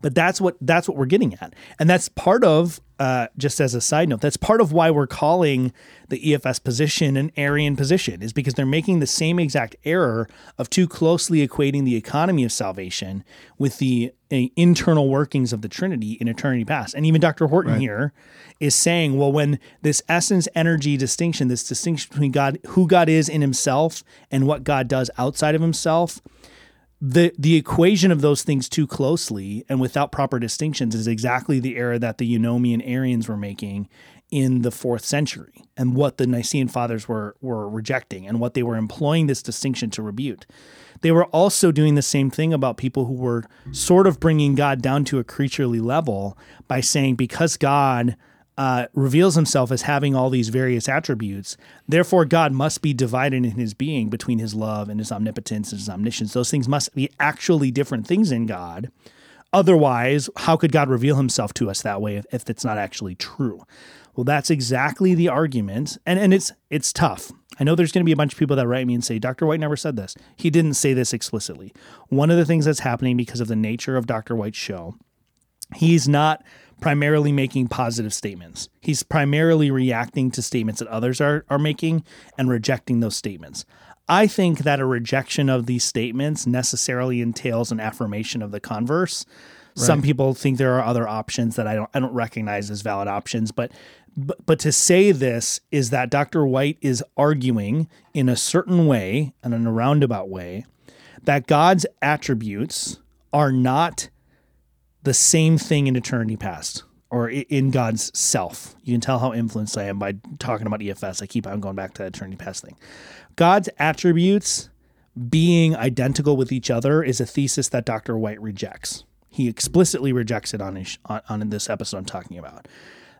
But that's what that's what we're getting at, and that's part of uh, just as a side note. That's part of why we're calling the EFS position an Arian position, is because they're making the same exact error of too closely equating the economy of salvation with the uh, internal workings of the Trinity in eternity past. And even Dr. Horton here is saying, well, when this essence energy distinction, this distinction between God, who God is in Himself, and what God does outside of Himself the the equation of those things too closely and without proper distinctions is exactly the error that the Eunomian Arians were making in the fourth century and what the Nicene fathers were were rejecting and what they were employing this distinction to rebuke. They were also doing the same thing about people who were sort of bringing God down to a creaturely level by saying because God uh, reveals himself as having all these various attributes. Therefore, God must be divided in his being between his love and his omnipotence and his omniscience. Those things must be actually different things in God. Otherwise, how could God reveal himself to us that way if, if it's not actually true? Well, that's exactly the argument. And, and it's it's tough. I know there's going to be a bunch of people that write me and say, Dr. White never said this. He didn't say this explicitly. One of the things that's happening because of the nature of Dr. White's show, he's not primarily making positive statements. He's primarily reacting to statements that others are, are making and rejecting those statements. I think that a rejection of these statements necessarily entails an affirmation of the converse. Some people think there are other options that I don't I don't recognize as valid options, but but, but to say this is that Dr. White is arguing in a certain way and in a roundabout way that God's attributes are not the same thing in eternity past or in God's self. You can tell how influenced I am by talking about EFS. I keep on going back to that eternity past thing. God's attributes being identical with each other is a thesis that Dr. White rejects. He explicitly rejects it on, his, on, on this episode I'm talking about.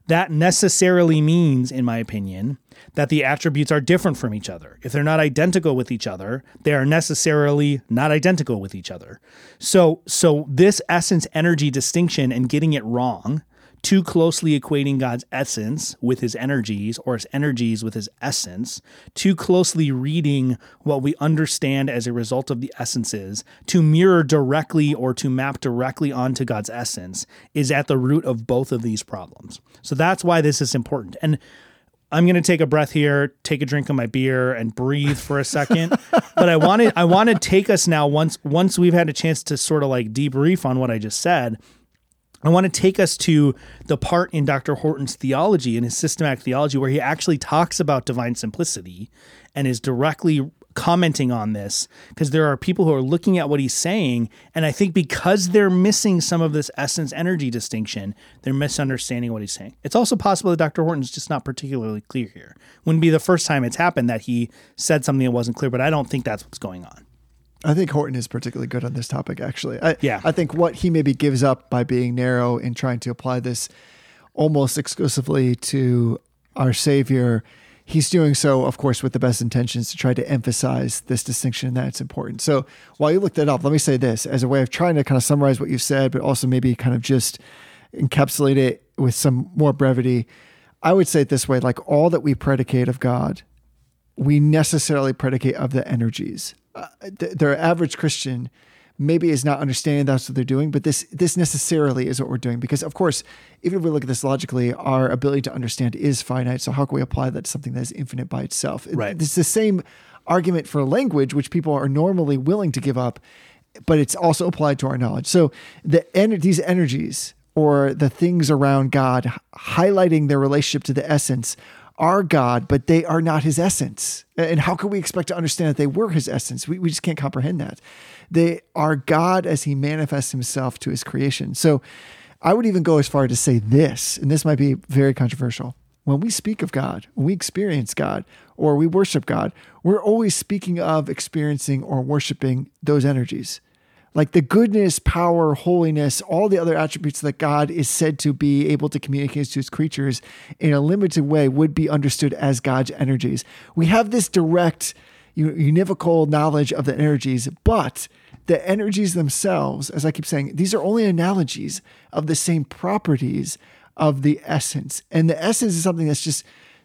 That necessarily means, in my opinion, that the attributes are different from each other. If they're not identical with each other, they are necessarily not identical with each other. So, so this essence energy distinction and getting it wrong, too closely equating God's essence with his energies or his energies with his essence, too closely reading what we understand as a result of the essences to mirror directly or to map directly onto God's essence is at the root of both of these problems. So that's why this is important. And I'm going to take a breath here, take a drink of my beer and breathe for a second. (laughs) but I wanted I want to take us now once once we've had a chance to sort of like debrief on what I just said. I want to take us to the part in Dr. Horton's theology, in his systematic theology, where he actually talks about divine simplicity and is directly commenting on this because there are people who are looking at what he's saying and i think because they're missing some of this essence energy distinction they're misunderstanding what he's saying it's also possible that dr horton's just not particularly clear here wouldn't be the first time it's happened that he said something that wasn't clear but i don't think that's what's going on I think Horton is particularly good on this topic, actually. I, Yeah. I think what he maybe gives up by being narrow in trying to apply this almost exclusively to our Savior, he's doing so, of course, with the best intentions to try to emphasize this distinction and that it's important. So while you look that up, let me say this as a way of trying to kind of summarize what you said, but also maybe kind of just encapsulate it with some more brevity. I would say it this way like all that we predicate of God we necessarily predicate of the energies. Uh, th- their average Christian maybe is not understanding that's what they're doing, but this this necessarily is what we're doing because, of course, even if we look at this logically, our ability to understand is finite. So how can we apply that to something that is infinite by itself? Right. It's the same argument for language, which people are normally willing to give up, but it's also applied to our knowledge. So the en- these energies or the things around God, highlighting their relationship to the essence, are God, but they are not his essence. And how can we expect to understand that they were his essence? We, we just can't comprehend that. They are God as he manifests himself to his creation. So I would even go as far to say this, and this might be very controversial. When we speak of God, when we experience God, or we worship God, we're always speaking of experiencing or worshiping those energies like the goodness, power, holiness, all the other attributes that God is said to be able to communicate to his creatures in a limited way would be understood as God's energies. We have this direct, univocal knowledge of the energies, but the energies themselves, as I keep saying, these are only analogies of the same properties of the essence. And the essence is something that's just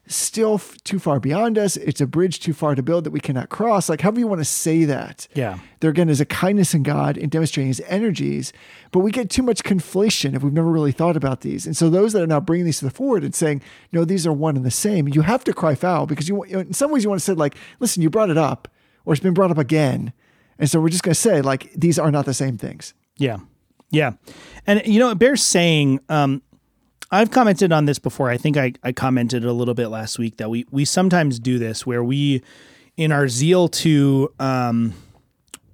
still f- too far beyond us. It's a bridge too far to build that we cannot cross. Like, however you want to say that. Yeah. There again is a kindness in God in demonstrating his energies, but we get too much conflation if we've never really thought about these. And so those that are now bringing these to the forward and saying, no, these are one and the same, you have to cry foul because you, you know, in some ways you want to say like, listen, you brought it up or it's been brought up again. And so we're just going to say like, these are not the same things. Yeah. Yeah. And, you know, it bears saying, um, I've commented on this before. I think I, I commented a little bit last week that we, we sometimes do this where we, in our zeal to um,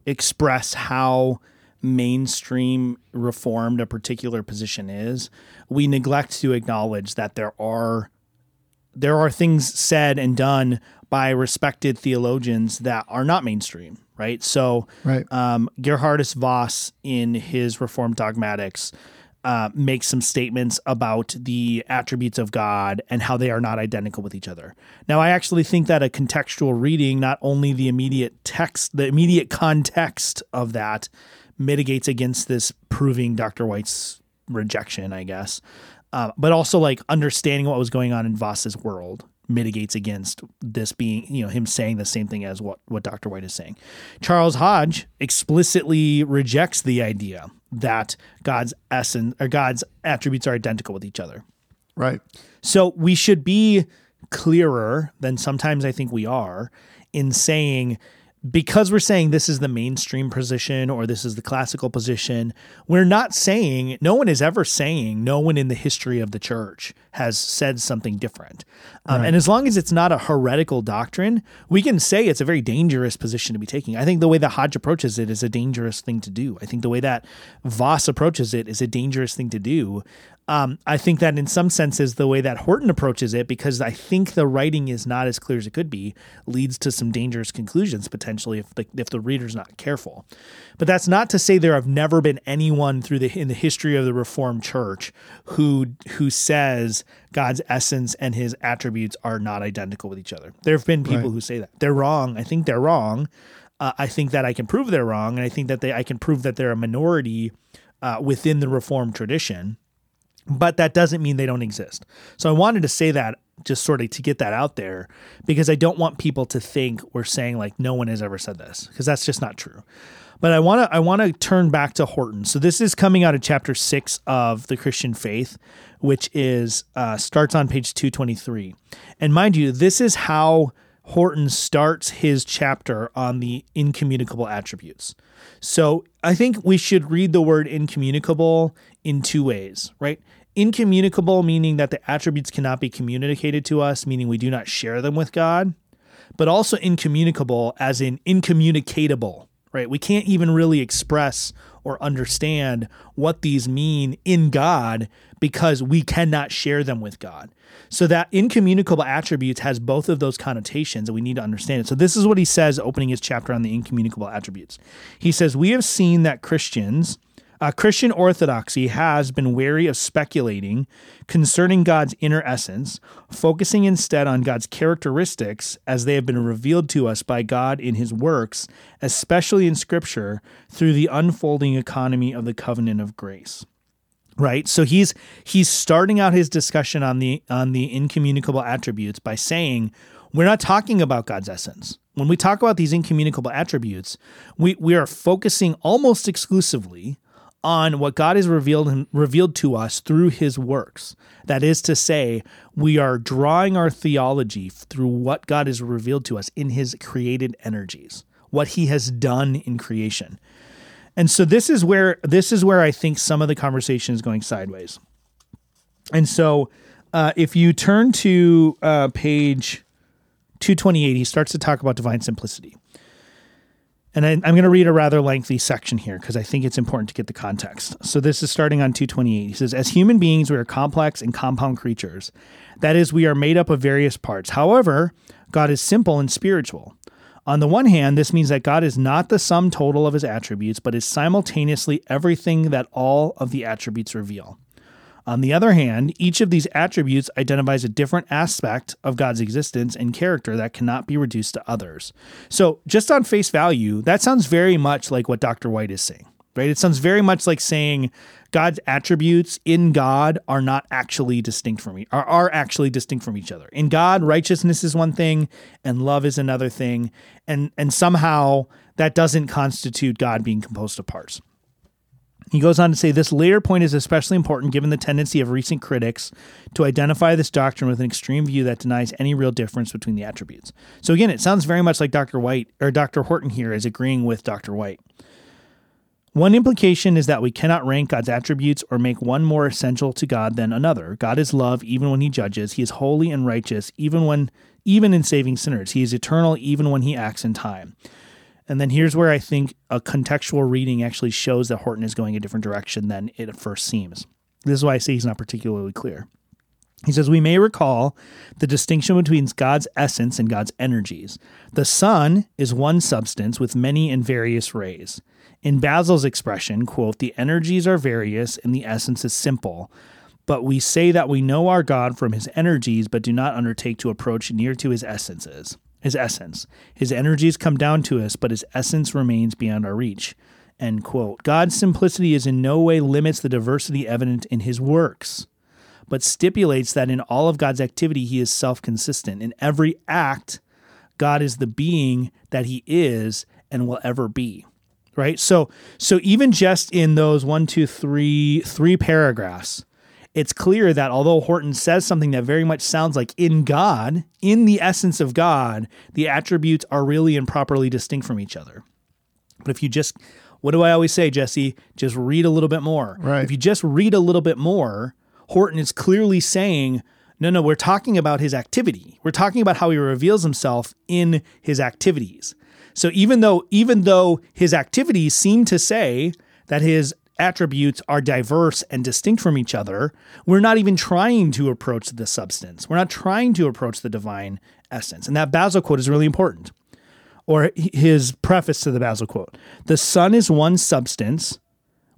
express how mainstream reformed a particular position is, we neglect to acknowledge that there are there are things said and done by respected theologians that are not mainstream, right? So, Right. um, Geerhardus Vos, in his Reformed Dogmatics, uh, makes some statements about the attributes of God and how they are not identical with each other. Now, I actually think that a contextual reading, not only the immediate text, the immediate context of that, mitigates against this proving Dr. White's rejection, I guess, uh, but also like understanding what was going on in Vos's world mitigates against this being, you know, him saying the same thing as what, what Dr. White is saying. Charles Hodge explicitly rejects the idea that God's essence or God's attributes are identical with each other. Right. So we should be clearer than sometimes I think we are in saying because we're saying this is the mainstream position or this is the classical position, we're not saying, no one is ever saying, no one in the history of the church has said something different. Um, And as long as it's not a heretical doctrine, we can say it's a very dangerous position to be taking. I think the way that Hodge approaches it is a dangerous thing to do. I think the way that Vos approaches it is a dangerous thing to do. Um, I think that in some senses, the way that Horton approaches it, because I think the writing is not as clear as it could be, leads to some dangerous conclusions potentially if the if the reader's not careful. But that's not to say there have never been anyone through the in the history of the Reformed Church who who says God's essence and His attributes are not identical with each other. There have been people Right. who say that they're wrong. I think they're wrong. Uh, I think that I can prove they're wrong, and I think that they I can prove that they're a minority uh, within the Reformed tradition but that doesn't mean they don't exist. So I wanted to say that just sort of to get that out there because I don't want people to think we're saying like no one has ever said this because that's just not true. But I want to I want to turn back to Horton. So this is coming out of chapter 6 of the Christian faith which is uh, starts on page 223. And mind you, this is how Horton starts his chapter on the incommunicable attributes. So I think we should read the word incommunicable in two ways, right? Incommunicable meaning that the attributes cannot be communicated to us, meaning we do not share them with God. but also incommunicable as in incommunicatable, right? We can't even really express or understand what these mean in God because we cannot share them with God. So that incommunicable attributes has both of those connotations and we need to understand it. So this is what he says opening his chapter on the incommunicable attributes. He says, "We have seen that Christians uh, Christian orthodoxy has been wary of speculating concerning God's inner essence, focusing instead on God's characteristics as they have been revealed to us by God in his works, especially in Scripture, through the unfolding economy of the covenant of grace. Right? So he's he's starting out his discussion on the on the incommunicable attributes by saying we're not talking about God's essence. When we talk about these incommunicable attributes, we, we are focusing almost exclusively on what God has revealed revealed to us through his works. That is to say, we are drawing our theology through what God has revealed to us in his created energies, what he has done in creation. And so this is where this is where I think some of the conversation is going sideways. And so uh, if you turn to uh, page 228, he starts to talk about divine simplicity. And I, am going to read a rather lengthy section here because I think it's important to get the context. So this is starting on 228. He says, As human beings, we are complex and compound creatures. That is, we are made up of various parts. However, God is simple and spiritual. On the one hand, this means that God is not the sum total of his attributes, but is simultaneously everything that all of the attributes reveal. On the other hand, each of these attributes identifies a different aspect of God's existence and character that cannot be reduced to others. So, just on face value, that sounds very much like what Dr. White is saying, right? It sounds very much like saying God's attributes in God are not actually distinct from each are, are actually distinct from each other. In God, righteousness is one thing and love is another thing, and and somehow that doesn't constitute God being composed of parts. He goes on to say this later point is especially important given the tendency of recent critics to identify this doctrine with an extreme view that denies any real difference between the attributes. So again, it sounds very much like Dr. White or Dr. Horton here is agreeing with Dr. White. One implication is that we cannot rank God's attributes or make one more essential to God than another. God is love even when he judges. He is holy and righteous even when even in saving sinners. He is eternal even when he acts in time. And then here's where I think a contextual reading actually shows that Horton is going a different direction than it at first seems. This is why I say he's not particularly clear. He says, We may recall the distinction between God's essence and God's energies. The sun is one substance with many and various rays. In Basil's expression, quote, the energies are various and the essence is simple. But we say that we know our God from his energies, but do not undertake to approach near to his essences his essence. His energies come down to us, but his essence remains beyond our reach. End quote. God's simplicity is in no way limits the diversity evident in his works, but stipulates that in all of God's activity, he is self consistent. In every act, God is the being that he is and will ever be. Right? So so even just in those one, two, three, three paragraphs, it's clear that although Horton says something that very much sounds like in God, in the essence of God, the attributes are really and properly distinct from each other. But if you just, what do I always say, Jesse? Just read a little bit more. Right. If you just read a little bit more, Horton is clearly saying, no, no, we're talking about his activity. We're talking about how he reveals himself in his activities. So even though even though his activities seem to say that his attributes are diverse and distinct from each other, we're not even trying to approach the substance. We're not trying to approach the divine essence. And that Basil quote is really important. Or his preface to the Basil quote The Son is one substance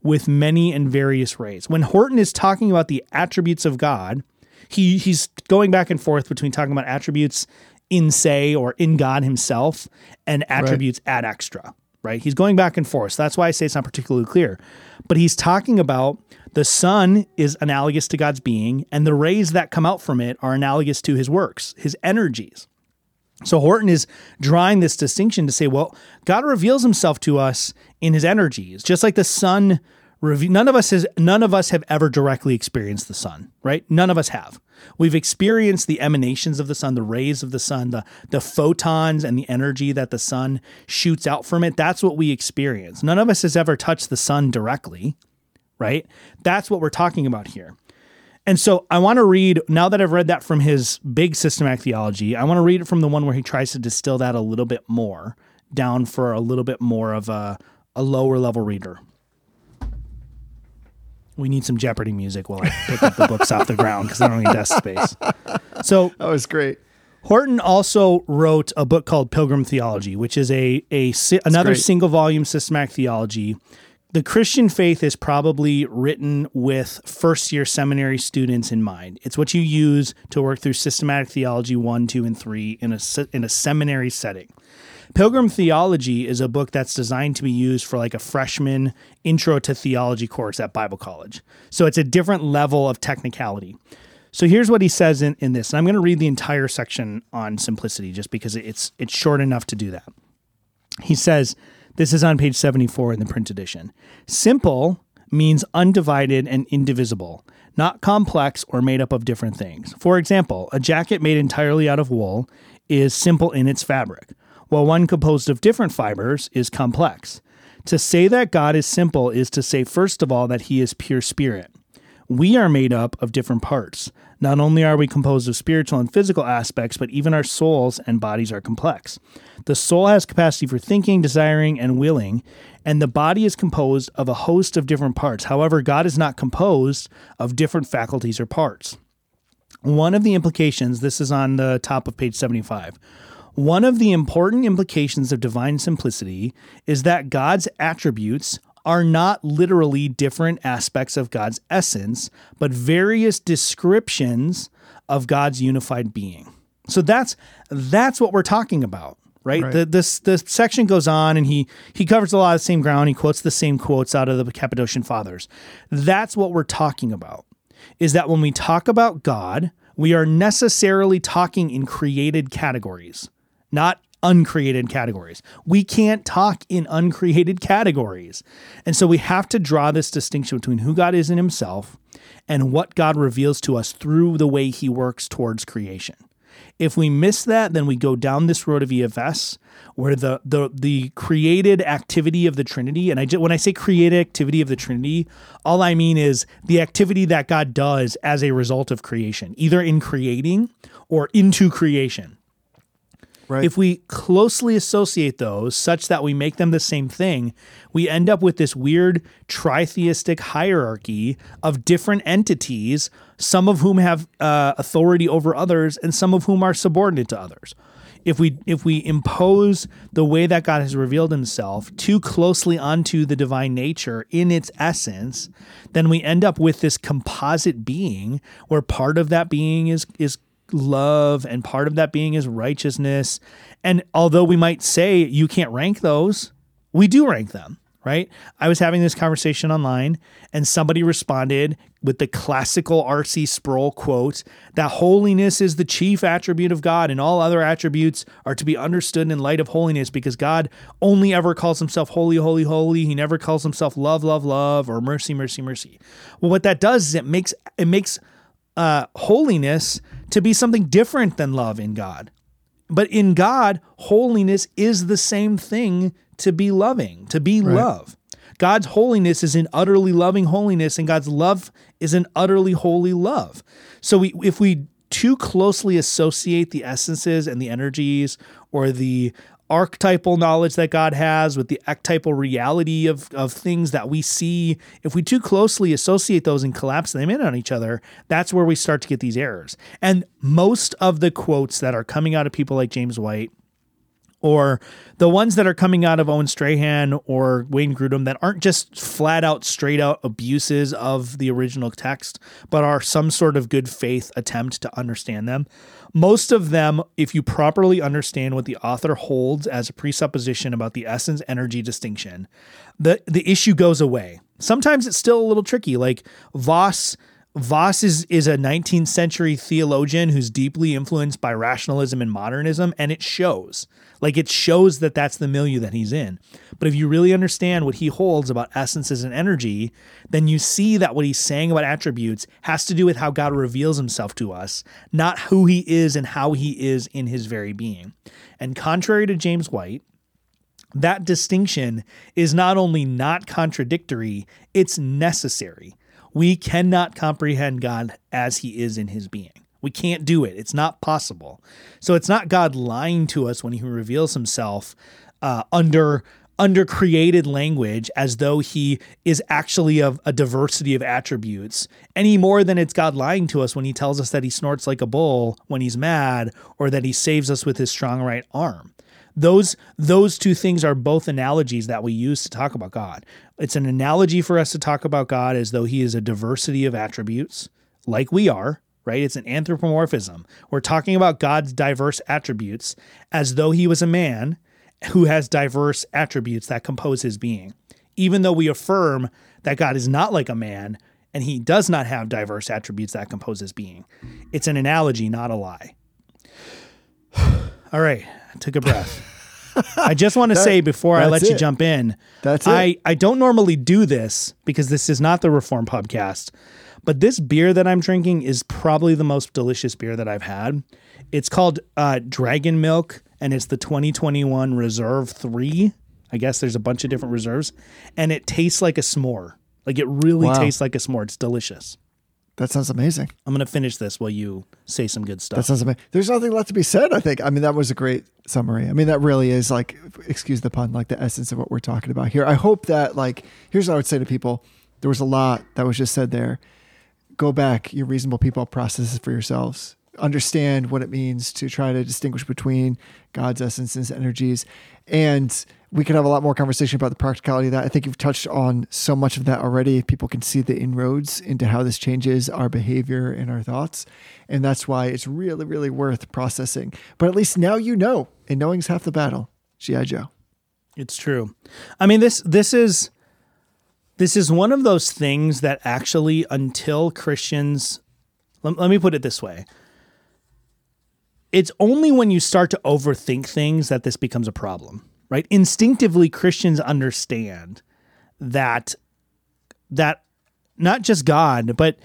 with many and various rays. When Horton is talking about the attributes of God, he, he's going back and forth between talking about attributes in say or in God himself and attributes right. ad extra right? He's going back and forth. So that's why I say it's not particularly clear. But he's talking about the sun is analogous to God's being, and the rays that come out from it are analogous to his works, his energies. So Horton is drawing this distinction to say, well, God reveals himself to us in his energies, just like the sun none of us has none of us have ever directly experienced the sun, right? None of us have. We've experienced the emanations of the sun, the rays of the sun, the the photons and the energy that the sun shoots out from it. That's what we experience. None of us has ever touched the sun directly, right? That's what we're talking about here. And so I want to read, now that I've read that from his big systematic theology, I want to read it from the one where he tries to distill that a little bit more down for a little bit more of a, a lower level reader. We need some Jeopardy music while I pick up the books off the ground because I don't need desk space. So (laughs) That was great. Horton also wrote a book called Pilgrim Theology, which is a a si- another great. single volume systematic theology. The Christian faith is probably written with first year seminary students in mind. It's what you use to work through systematic theology 1, 2 and 3 in a se- in a seminary setting. Pilgrim Theology is a book that's designed to be used for like a freshman intro to theology course at Bible college. So it's a different level of technicality. So here's what he says in, in this. And I'm going to read the entire section on simplicity just because it's it's short enough to do that. He says, this is on page 74 in the print edition. Simple means undivided and indivisible, not complex or made up of different things. For example, a jacket made entirely out of wool is simple in its fabric, while one composed of different fibers is complex. To say that God is simple is to say, first of all, that he is pure spirit. We are made up of different parts. Not only are we composed of spiritual and physical aspects, but even our souls and bodies are complex. The soul has capacity for thinking, desiring, and willing, and the body is composed of a host of different parts. However, God is not composed of different faculties or parts. One of the implications, this is on the top of page 75. One of the important implications of divine simplicity is that God's attributes are not literally different aspects of God's essence, but various descriptions of God's unified being. So that's that's what we're talking about, right? Right. The this the section goes on and he he covers a lot of the same ground. He quotes the same quotes out of the Cappadocian fathers. That's what we're talking about. Is that when we talk about God, we are necessarily talking in created categories, not uncreated categories. We can't talk in uncreated categories. And so we have to draw this distinction between who God is in himself and what God reveals to us through the way he works towards creation. If we miss that, then we go down this road of EFS where the the the created activity of the Trinity, and I when I say created activity of the Trinity, all I mean is the activity that God does as a result of creation, either in creating or into creation. Right. If we closely associate those such that we make them the same thing, we end up with this weird tritheistic hierarchy of different entities, some of whom have uh, authority over others and some of whom are subordinate to others. If we if we impose the way that God has revealed himself too closely onto the divine nature in its essence, then we end up with this composite being where part of that being is is love and part of that being is righteousness. And although we might say you can't rank those, we do rank them, right? I was having this conversation online and somebody responded with the classical R.C. Sproul quote that holiness is the chief attribute of God and all other attributes are to be understood in light of holiness because God only ever calls himself holy, holy, holy. He never calls himself love, love, love or mercy, mercy, mercy. Well, what that does is it makes it makes uh, holiness to be something different than love in God. But in God, holiness is the same thing to be loving, to be love. God's holiness is an utterly loving holiness, and God's love is an utterly holy love. So we, if we too closely associate the essences and the energies or the archetypal knowledge that God has with the archetypal reality of, of things that we see, if we too closely associate those and collapse them in on each other, that's where we start to get these errors. And most of the quotes that are coming out of people like James White or the ones that are coming out of Owen Strachan or Wayne Grudem that aren't just flat out, straight out abuses of the original text, but are some sort of good faith attempt to understand them. Most of them, if you properly understand what the author holds as a presupposition about the essence energy distinction, the, the issue goes away. Sometimes it's still a little tricky. Like Vos Vos is, is a 19th century theologian who's deeply influenced by rationalism and modernism, and it shows. Like it shows that that's the milieu that he's in. But if you really understand what he holds about essences and energy, then you see that what he's saying about attributes has to do with how God reveals himself to us, not who he is and how he is in his very being. And contrary to James White, that distinction is not only not contradictory, it's necessary. We cannot comprehend God as he is in his being. We can't do it. It's not possible. So it's not God lying to us when he reveals himself uh, under under created language as though he is actually of a diversity of attributes any more than it's God lying to us when he tells us that he snorts like a bull when he's mad or that he saves us with his strong right arm. Those those two things are both analogies that we use to talk about God. It's an analogy for us to talk about God as though he is a diversity of attributes like we are, right? It's an anthropomorphism. We're talking about God's diverse attributes as though he was a man who has diverse attributes that compose his being. Even though we affirm that God is not like a man and he does not have diverse attributes that compose his being, it's an analogy, not a lie. (sighs) All right, I took a breath. I just want to (laughs) That- say before I let that's you jump in, That's it. I, I don't normally do this because this is not the Reform podcast, but this beer that I'm drinking is probably the most delicious beer that I've had. It's called uh, Dragon Milk, and it's the 2021 Reserve 3. I guess there's a bunch of different reserves, and it tastes like a s'more. Like it really Wow. tastes like a s'more. It's delicious. That sounds amazing. I'm going to finish this while you say some good stuff. That sounds amazing. There's nothing left to be said, I think. I mean, that was a great summary. I mean, that really is like, excuse the pun, like the essence of what we're talking about here. I hope that, like, here's what I would say to people there was a lot that was just said there. Go back, you reasonable people, process it for yourselves. Understand what it means to try to distinguish between God's essence and his energies. And we could have a lot more conversation about the practicality of that. I think you've touched on so much of that already. People can see the inroads into how this changes our behavior and our thoughts. And that's why it's really, really worth processing. But at least now you know, and knowing's half the battle. G.I. Joe. It's true. I mean this this is this is one of those things that actually until Christians let, let me put it this way. It's only when you start to overthink things that this becomes a problem, right? Instinctively Christians understand that that not just God, but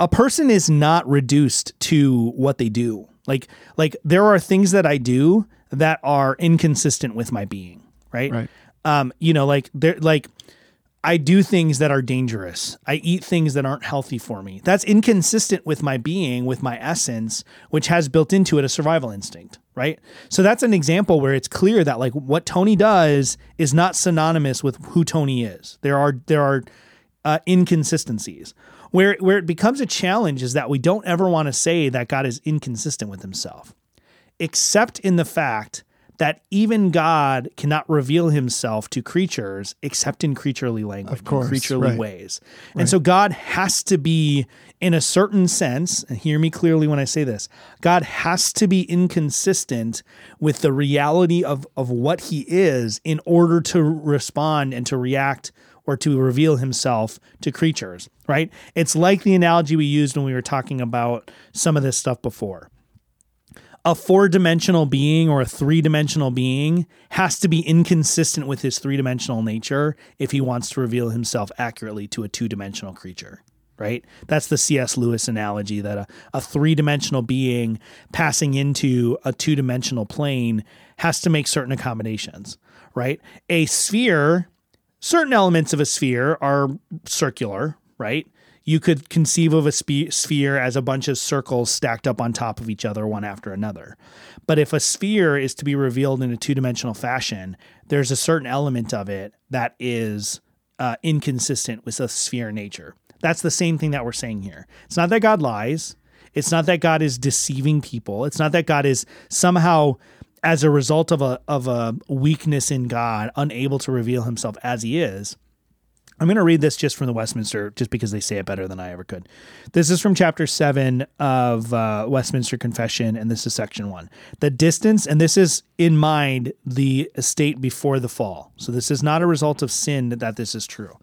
a person is not reduced to what they do. Like like there are things that I do that are inconsistent with my being, right? Right. Um, you know, like there like I do things that are dangerous. I eat things that aren't healthy for me. That's inconsistent with my being, with my essence, which has built into it a survival instinct, right? So that's an example where it's clear that like what Tony does is not synonymous with who Tony is. There are there are uh, inconsistencies. Where where it becomes a challenge is that we don't ever want to say that God is inconsistent with himself except in the fact that even God cannot reveal himself to creatures except in creaturely language, course, in creaturely right. ways. And so God has to be, in a certain sense, and hear me clearly when I say this, God has to be inconsistent with the reality of, of what he is in order to respond and to react or to reveal himself to creatures, right? It's like the analogy we used when we were talking about some of this stuff before a four dimensional being or a three dimensional being has to be inconsistent with his three dimensional nature if he wants to reveal himself accurately to a two dimensional creature. Right? That's the C.S. Lewis analogy that a, a three dimensional being passing into a two dimensional plane has to make certain accommodations. Right? A sphere, certain elements of a sphere are circular, right? You could conceive of a spe- sphere as a bunch of circles stacked up on top of each other, one after another. But if a sphere is to be revealed in a two dimensional fashion, there's a certain element of it that is uh, inconsistent with the sphere nature. That's the same thing that we're saying here. It's not that God lies. It's not that God is deceiving people. It's not that God is somehow, as a result of a of a weakness in God, unable to reveal Himself as He is. I'm going to read this just from the Westminster, just because they say it better than I ever could. This is from chapter seven of uh, Westminster Confession, and this is section one. The distance, and this is in mind the estate before the fall. So this is not a result of sin that this is true.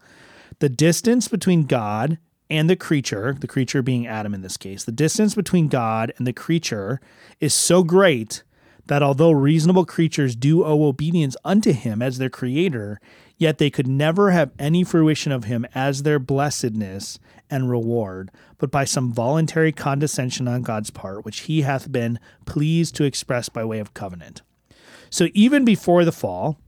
The distance between God and the creature, the creature being Adam in this case, the distance between God and the creature is so great that although reasonable creatures do owe obedience unto him as their creator, yet they could never have any fruition of him as their blessedness and reward, but by some voluntary condescension on God's part, which he hath been pleased to express by way of covenant. So even before the fall,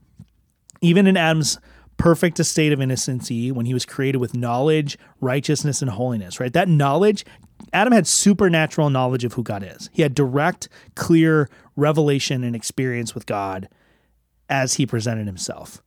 even in Adam's perfect estate of innocency when he was created with knowledge, righteousness, and holiness, right? That knowledge, Adam had supernatural knowledge of who God is. He had direct, clear revelation and experience with God as he presented himself.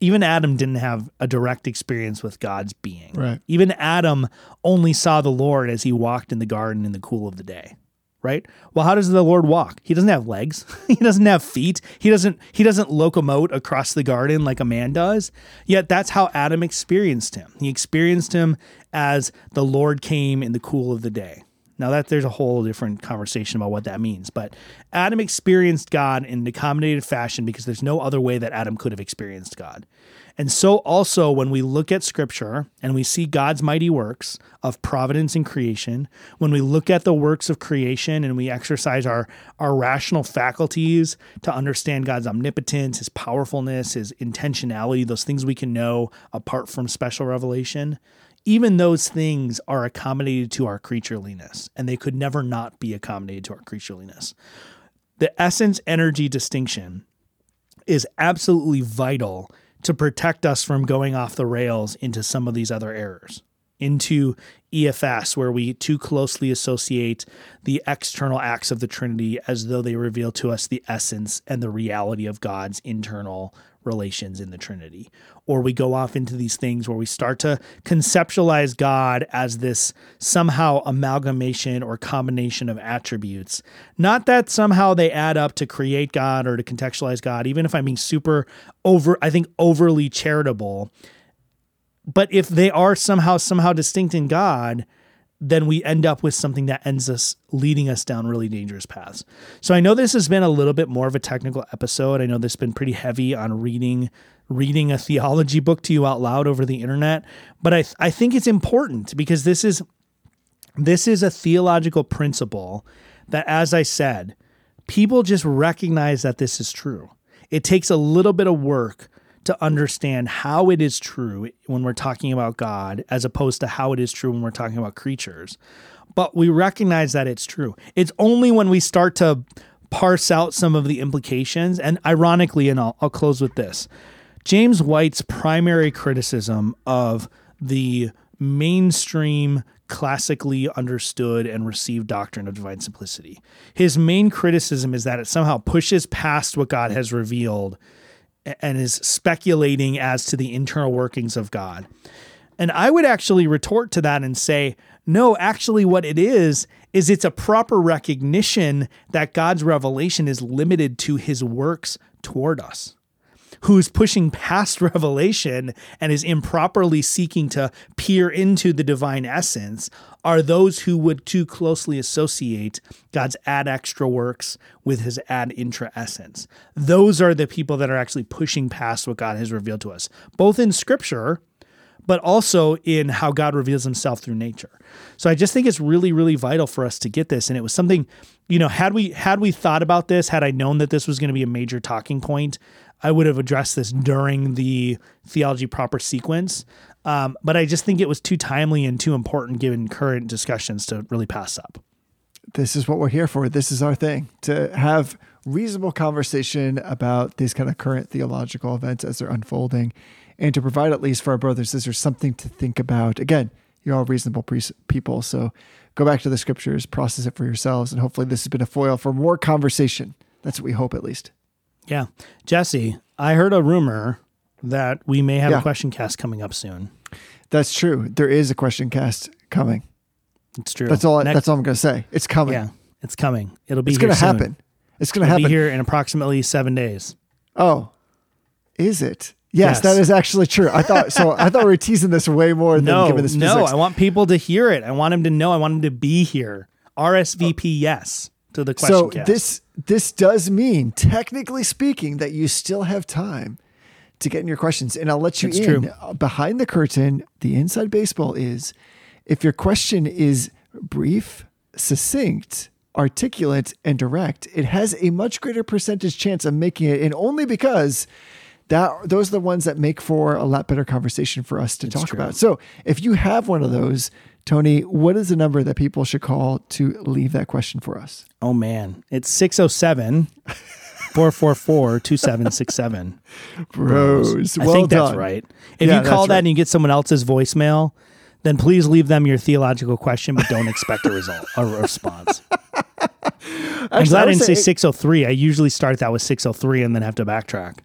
Even Adam didn't have a direct experience with God's being. Right. Even Adam only saw the Lord as he walked in the garden in the cool of the day. Right? Well, how does the Lord walk? He doesn't have legs. (laughs) he doesn't have feet. He doesn't he doesn't locomote across the garden like a man does. Yet that's how Adam experienced him. He experienced him as the Lord came in the cool of the day. Now that there's a whole different conversation about what that means, but Adam experienced God in an accommodated fashion because there's no other way that Adam could have experienced God. And so also when we look at scripture and we see God's mighty works of providence and creation, when we look at the works of creation and we exercise our our rational faculties to understand God's omnipotence, his powerfulness, his intentionality, those things we can know apart from special revelation, even those things are accommodated to our creatureliness, and they could never not be accommodated to our creatureliness. The essence energy distinction is absolutely vital to protect us from going off the rails into some of these other errors, into EFS, where we too closely associate the external acts of the Trinity as though they reveal to us the essence and the reality of God's internal relations in the Trinity. Or we go off into these things where we start to conceptualize God as this somehow amalgamation or combination of attributes. Not that somehow they add up to create God or to contextualize God, even if I'm being super over, I think overly charitable. But if they are somehow, somehow distinct in God, then we end up with something that ends us leading us down really dangerous paths. So I know this has been a little bit more of a technical episode. I know this has been pretty heavy on reading reading a (laughs) theology book to you out loud over the internet, but I I think it's important because this is this is a theological principle that as I said, people just recognize that this is true. It takes a little bit of work to understand how it is true when we're talking about God as opposed to how it is true when we're talking about creatures. But we recognize that it's true. It's only when we start to parse out some of the implications, and ironically, and I'll, I'll close with this James White's primary criticism of the mainstream classically understood and received doctrine of divine simplicity. His main criticism is that it somehow pushes past what God has revealed and is speculating as to the internal workings of God. And I would actually retort to that and say, no, actually, what it is, is it's a proper recognition that God's revelation is limited to his works toward us. Who's pushing past (laughs) revelation and is improperly seeking to peer into the divine essence are those who would too closely associate God's ad extra works with his ad intra essence. Those are the people that are actually pushing past what God has revealed to us, both in scripture, but also in how God reveals himself through nature. So I just think it's really, really vital for us to get this. And it was something, you know, had we had we thought about this, had I known that this was going to be a major talking point, I would have addressed this during the theology proper sequence. Um, but I just think it was too timely and too important given current discussions to really pass up. this is what we're here for. This is our thing to have reasonable conversation about these kind of current theological events as they're unfolding and to provide at least for our brothers and sisters something to think about. Again, you're all reasonable pre- people, so go back to the scriptures, process it for yourselves, and hopefully this has been a foil for more conversation. That's what we hope at least. Yeah. Jesse, I heard a rumor that we may have Yeah. a question cast coming up soon. That's true. There is a question cast coming. It's true. That's all Next- that's all I'm going to say. It's coming. Yeah, it's coming. It'll be It's going to happen. It's going to happen. be here in approximately seven days. Oh, is it? Yes, Yes. that is actually true. I thought so. I thought we were teasing this way more than No, giving this. no. I want people to hear it. I want them to know. I want them to be here. RSVP yes to the question so cast. this this does mean, technically speaking, that you still have time to get in your questions, and I'll let you It's in true. Uh, behind the curtain. The inside baseball is if your question is brief, succinct, articulate, and direct, it has a much greater percentage chance of making it, and only because. That, those are the ones that make for a lot better conversation for us to talk true. about. So, if you have one of those, Tony, what is the number that people should call to leave that question for us? oh man, it's six oh seven. 444 2767. (laughs) Bros. I well think that's right. If Yeah, you call that right. and you get someone else's voicemail, then please leave them your theological question, but don't expect a result, a (laughs) response. I'm Actually, glad I would didn't say say- 603. I usually start that with 603 and then have to backtrack.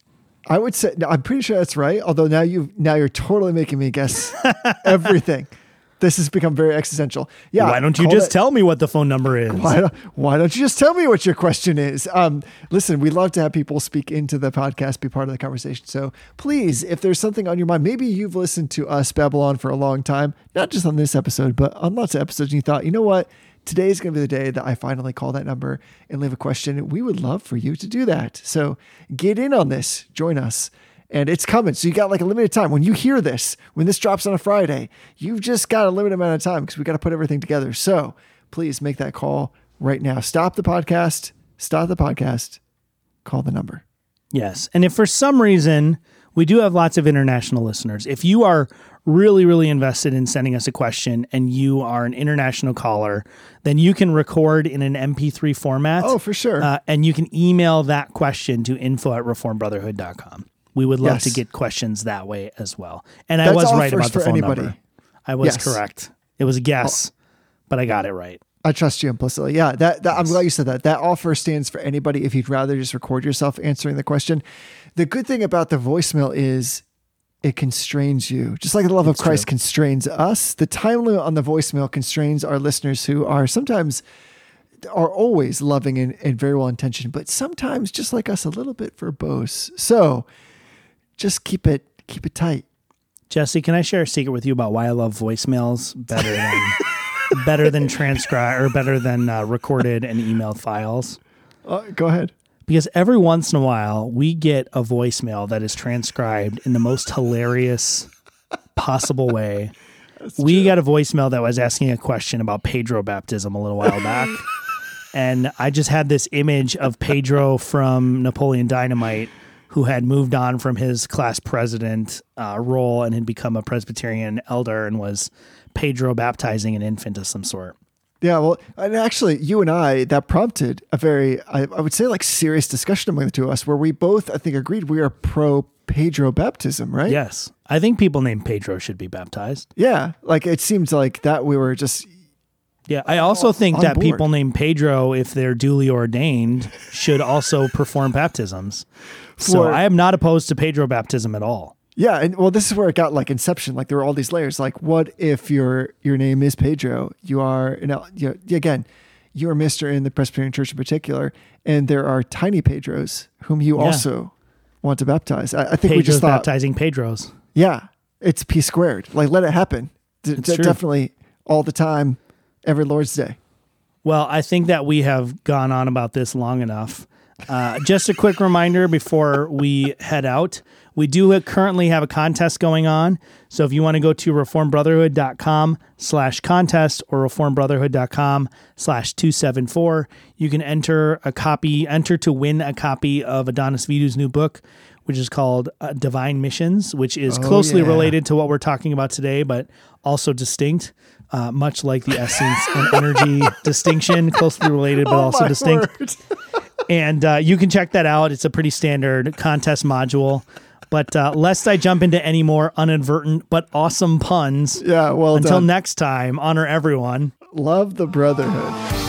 I would say no, I'm pretty sure that's right. Although now you now you're totally making me guess (laughs) everything. This has become very existential. Yeah. Why don't you just that- tell me what the phone number is? Why don't, why don't you just tell me what your question is? Um, listen, we love to have people speak into the podcast, be part of the conversation. So please, if there's something on your mind, maybe you've listened to us Babylon for a long time, not just on this episode, but on lots of episodes, and you thought, you know what? today is going to be the day that I finally call that number and leave a question. We would love for you to do that. So get in on this, join us. And it's coming. So you got like a limited time. When you hear this, when this drops on a Friday, you've just got a limited amount of time because we got to put everything together. So please make that call right now. Stop the podcast. Stop the podcast. Call the number. Yes. And if for some reason we do have lots of international listeners, if you are really, really invested in sending us a question and you are an international caller, then you can record in an MP3 format. Oh, for sure. Uh, and you can email that question to info at reformedbrotherhood.com. We would love Yes. to get questions that way as well. And I was right about the phone anybody. number. I was Yes. correct. It was a guess, oh. but I got it right. I trust you implicitly. Yeah, that, that I'm glad you said that. That offer stands for anybody if you'd rather just record yourself answering the question. The good thing about the voicemail is it constrains you. Just like the love of Christ constrains us, the time limit on the voicemail constrains our listeners who are sometimes are always loving and, and very well intentioned, but sometimes just like us a little bit verbose. So just keep it keep it tight. Jesse, can I share a secret with you about why I love voicemails better than (laughs) better than transcribe or better than uh, recorded and emailed files? Uh, go ahead. Because every once in a while we get a voicemail that is transcribed in the most hilarious possible way. we got a voicemail that was asking a question about Pedro baptism a little while back. (laughs) and I just had this image of Pedro from Napoleon Dynamite who had moved on from his class president uh, role and had become a Presbyterian elder and was Pedro baptizing an infant of some sort. Yeah, well, and actually, you and I, that prompted a very, I, I would say, like serious discussion among the two of us, where we both, I think, agreed we are pro Pedro baptism, right? Yes. I think people named Pedro should be baptized. Yeah, like it seems like that we were just, Yeah, I also think that board. people named Pedro, if they're duly ordained, should also perform baptisms. So I am not opposed to Pedro baptism at all. yeah, and well, this is where it got like inception. Like there were all these layers. Like, what if your your name is Pedro? You are, you know, you again, you are Mister in the Presbyterian Church in particular, and there are tiny Pedros whom you Yeah. also want to baptize. I, I think we just thought, baptizing Pedros. Yeah, it's P squared. Like, let it happen. D- It's d- true. definitely all the time, every Lord's Day. Well, I think that we have gone on about this long enough. Uh, just a quick reminder before we head out. We do currently have a contest going on. So if you want to go to reformedbrotherhood.com slash contest or reformedbrotherhood.com slash 274, you can enter a copy, enter to win a copy of Adonis Vidu's new book, which is called uh, Divine Missions, which is closely yeah. related to what we're talking about today, but also distinct. Uh, much like the essence and energy (laughs) distinction, closely related but also distinct and uh, you can check that out. It's a pretty standard contest module. But uh, lest I jump into any more inadvertent but awesome puns, Yeah, well until done. next time, honor everyone. Love the brotherhood.